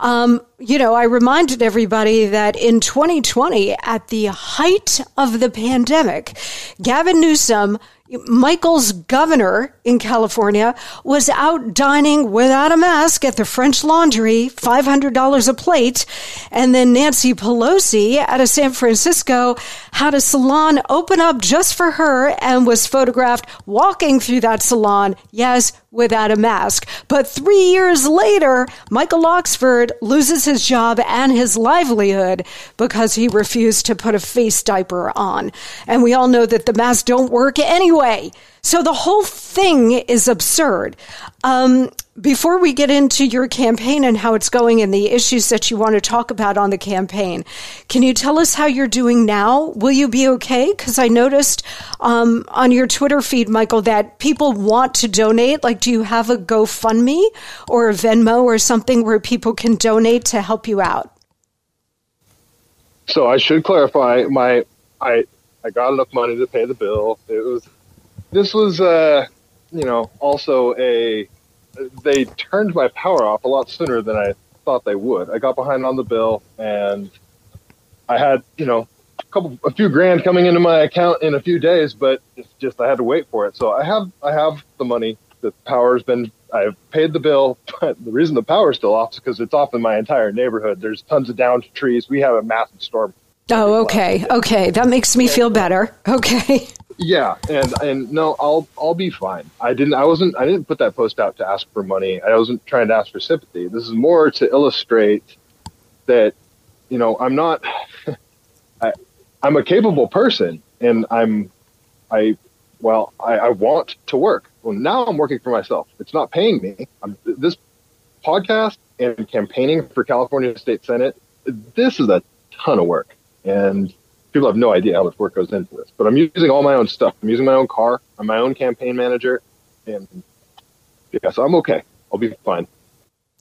um, you know, I reminded everybody that in 2020, at the height of the pandemic, Gavin Newsom Michael's governor in California was out dining without a mask at the French Laundry, $500 a plate. And then Nancy Pelosi out of San Francisco had a salon open up just for her and was photographed walking through that salon. Yes, without a mask. But three years later, Michael Oxford loses his job and his livelihood because he refused to put a face diaper on. And we all know that the masks don't work anyway. So the whole thing is absurd. Um, before we get into your campaign and how it's going and the issues that you want to talk about on the campaign, can you tell us how you're doing now? Will you be okay? Because I noticed um, on your Twitter feed, Michael, that people want to donate. Like, do you have a GoFundMe or a Venmo or something where people can donate to help you out? So I should clarify my I I got enough money to pay the bill. It was this was, uh, you know, also a. They turned my power off a lot sooner than I thought they would. I got behind on the bill, and I had, you know, a couple, a few grand coming into my account in a few days, but it's just I had to wait for it. So I have, I have the money. The power's been, I've paid the bill. (laughs) But the reason the power's still off is because it's off in my entire neighborhood. There's tons of downed trees. We have a massive storm. Oh, okay, okay, that makes me feel better. Okay. Yeah, and and no, I'll I'll be fine. I didn't I wasn't I didn't put that post out to ask for money. I wasn't trying to ask for sympathy. This is more to illustrate that you know I'm not (laughs) I I'm a capable person and I'm I well I, I want to work. Well, now I'm working for myself. It's not paying me. I'm, this podcast and campaigning for California State Senate. This is a ton of work, and people have no idea how much work goes into this. But I'm using all my own stuff. I'm using my own car. I'm my own campaign manager, and yeah, so I'm okay. I'll be fine.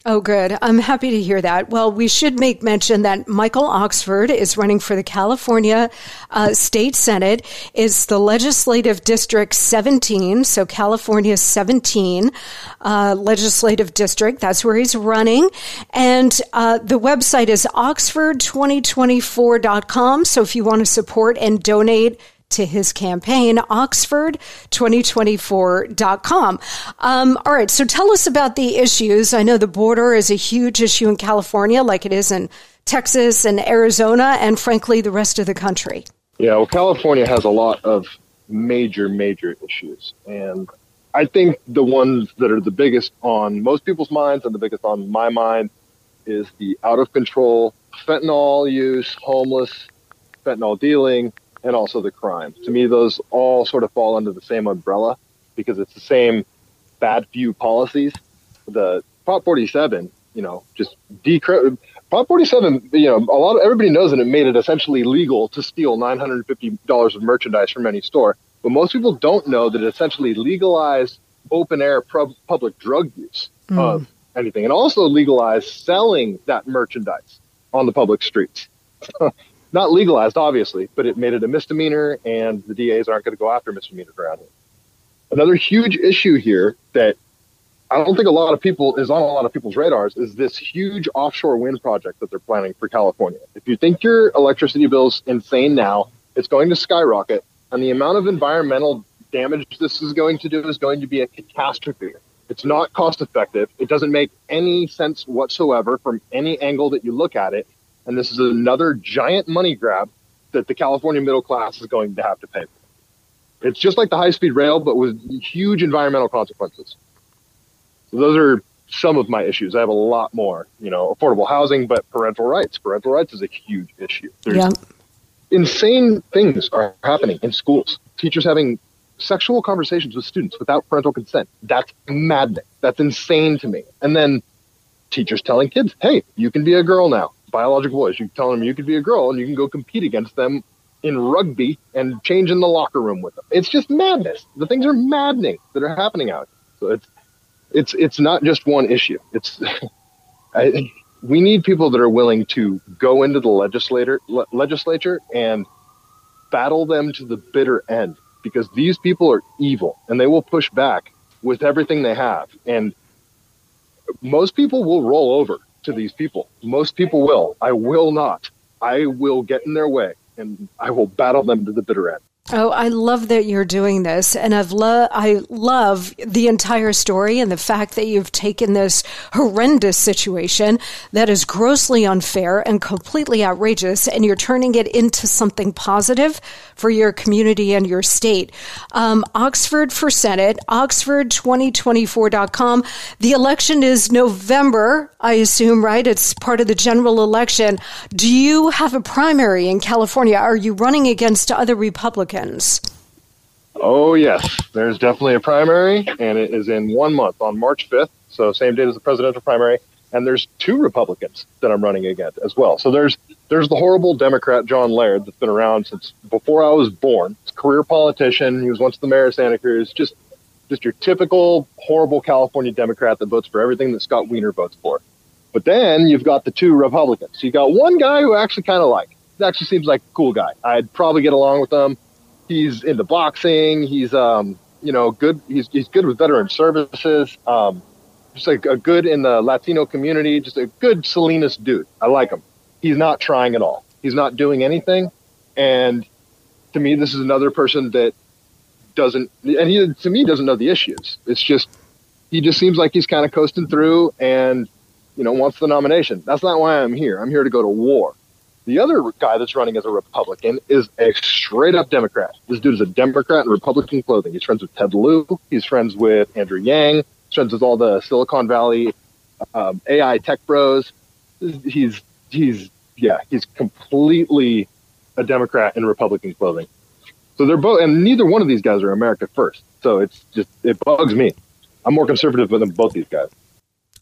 Oh, good. I'm happy to hear that. Well, we should make mention that Michael Oxford is running for the California uh, State Senate. Is the legislative district 17, so California 17 uh, legislative district. That's where he's running, and uh, the website is oxford2024.com. So if you want to support and donate to his campaign, oxford2024.com. Um, all right, so tell us about the issues. I know the border is a huge issue in California, like it is in Texas and Arizona, and frankly, the rest of the country. Yeah, well, California has a lot of major, major issues. And I think the ones that are the biggest on most people's minds and the biggest on my mind is the out of control fentanyl use, homeless, fentanyl dealing, and also the crime. To me, those all sort of fall under the same umbrella because it's the same bad few policies. The Prop 47, you know, just decre- Prop 47, you know, a lot of everybody knows that it made it essentially legal to steal $950 of merchandise from any store. But most people don't know that it essentially legalized open air pub- public drug use mm. of anything and also legalized selling that merchandise on the public streets. (laughs) Not legalized, obviously, but it made it a misdemeanor and the DAs aren't going to go after misdemeanors around here. Another huge issue here that I don't think a lot of people is on a lot of people's radars is this huge offshore wind project that they're planning for California. If you think your electricity bill's insane now, it's going to skyrocket and the amount of environmental damage this is going to do is going to be a catastrophe. It's not cost effective. It doesn't make any sense whatsoever from any angle that you look at it. And this is another giant money grab that the California middle class is going to have to pay for. It's just like the high speed rail, but with huge environmental consequences. So those are some of my issues. I have a lot more, you know, affordable housing, but parental rights. Parental rights is a huge issue. There's yeah insane things are happening in schools. Teachers having sexual conversations with students without parental consent. That's maddening. That's insane to me. And then teachers telling kids, hey, you can be a girl now. Biological boys, you tell them you could be a girl and you can go compete against them in rugby and change in the locker room with them. It's just madness. The things are maddening that are happening out. So it's it's it's not just one issue. It's (laughs) I, we need people that are willing to go into the legislator le- legislature and battle them to the bitter end because these people are evil and they will push back with everything they have and most people will roll over to these people. Most people will. I will not. I will get in their way and i will battle them to the bitter end. Oh, I love that you're doing this. And I've lo- I love the entire story and the fact that you've taken this horrendous situation that is grossly unfair and completely outrageous and you're turning it into something positive for your community and your state. Um, Oxford for Senate, oxford2024.com. The election is November, I assume, right? It's part of the general election. Do you have a primary in California? Are you running against other Republicans? Oh, yes. There's definitely a primary, and it is in one month on March 5th. So, same date as the presidential primary. And there's two Republicans that I'm running against as well. So, there's there's the horrible Democrat John Laird that's been around since before I was born. He's a career politician. He was once the mayor of Santa Cruz. Just just your typical horrible California Democrat that votes for everything that Scott Wiener votes for. But then you've got the two Republicans. You got one guy who I actually kind of like. He actually seems like a cool guy. I'd probably get along with him he's into boxing. He's um, you know, good. He's he's good with veteran services. Um, just like a good in the Latino community. Just a good Salinas dude. I like him. He's not trying at all. He's not doing anything. And to me, this is another person that doesn't, and he to me doesn't know the issues. It's just he just seems like he's kind of coasting through and you know wants the nomination. That's not why I'm here. I'm here to go to war. The other guy that's running as a Republican is a straight up Democrat. This dude is a Democrat in Republican clothing. He's friends with Ted Lieu. He's friends with Andrew Yang. He's friends with all the Silicon Valley um, AI tech bros. He's he's yeah he's completely a Democrat in Republican clothing. So they're both, and neither one of these guys are America first. So it's just it bugs me. I'm more conservative than both these guys.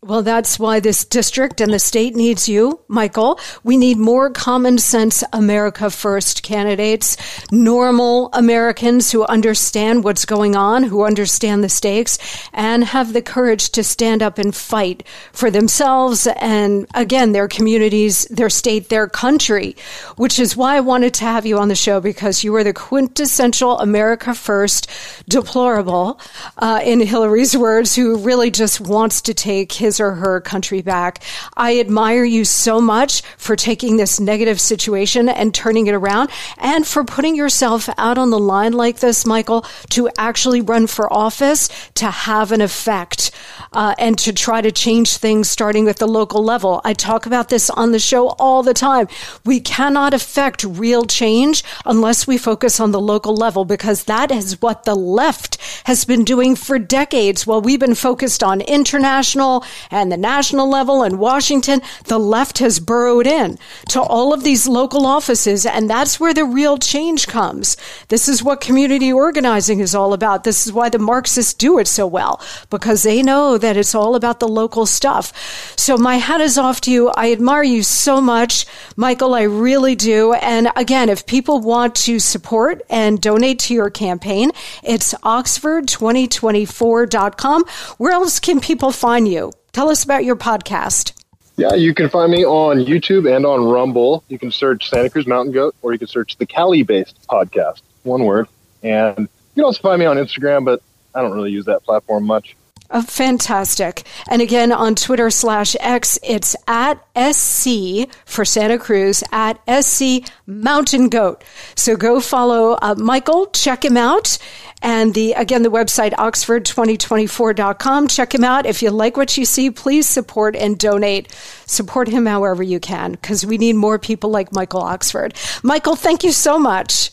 Well, that's why this district and the state needs you, Michael. We need more common sense America first candidates, normal Americans who understand what's going on, who understand the stakes, and have the courage to stand up and fight for themselves and, again, their communities, their state, their country, which is why I wanted to have you on the show because you are the quintessential America first deplorable, uh, in Hillary's words, who really just wants to take his his or her country back. I admire you so much for taking this negative situation and turning it around and for putting yourself out on the line like this, Michael, to actually run for office, to have an effect. uh, and to try to change things starting at the local level. I talk about this on the show all the time. We cannot affect real change unless we focus on the local level because that is what the left has been doing for decades while we've been focused on international and the national level and Washington. The left has burrowed in to all of these local offices and that's where the real change comes. This is what community organizing is all about. This is why the Marxists do it so well because they know that it's all about the local stuff. So my hat is off to you. I admire you so much, Michael. I really do. And again, if people want to support and donate to your campaign, it's oxford2024.com. Where else can people find you? Tell us about your podcast. Yeah, you can find me on YouTube and on Rumble. You can search Santa Cruz Mountain Goat or you can search the Cali based podcast, one word. And you can also find me on Instagram, but I don't really use that platform much. Oh, fantastic. And again, on Twitter slash X, it's at SC for Santa Cruz, at SC Mountain Goat. So go follow uh, Michael, check him out. And the, again, the website, oxford2024.com. Check him out. If you like what you see, please support and donate. Support him however you can, because we need more people like Michael Oxford. Michael, thank you so much.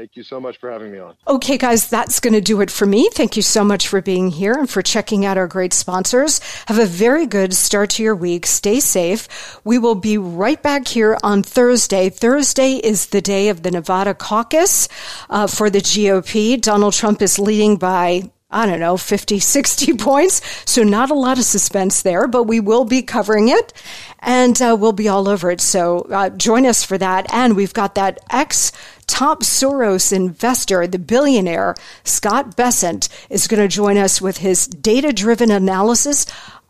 Thank you so much for having me on. Okay, guys, that's going to do it for me. Thank you so much for being here and for checking out our great sponsors. Have a very good start to your week. Stay safe. We will be right back here on Thursday. Thursday is the day of the Nevada caucus uh, for the GOP. Donald Trump is leading by I don't know, 50, (laughs) 60 points. So not a lot of suspense there, but we will be covering it and uh, we'll be all over it. So uh, join us for that. And we've got that ex top Soros investor, the billionaire Scott Bessent, is going to join us with his data driven analysis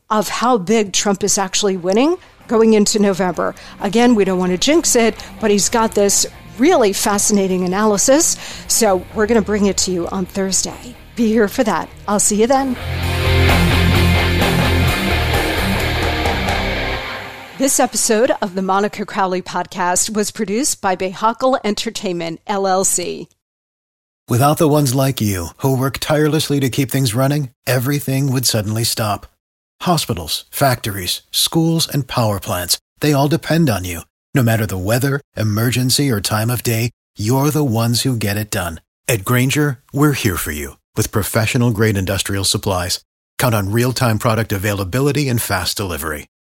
of how big Trump is actually winning going into November. Again, we don't want to jinx it, but he's got this really fascinating analysis. So we're going to bring it to you on Thursday. Be here for that. I'll see you then. This episode of the Monica Crowley podcast was produced by Behakal Entertainment, LLC. Without the ones like you, who work tirelessly to keep things running, everything would suddenly stop. Hospitals, factories, schools, and power plants, they all depend on you. No matter the weather, emergency, or time of day, you're the ones who get it done. At Grainger, we're here for you with professional grade industrial supplies. Count on real time product availability and fast delivery.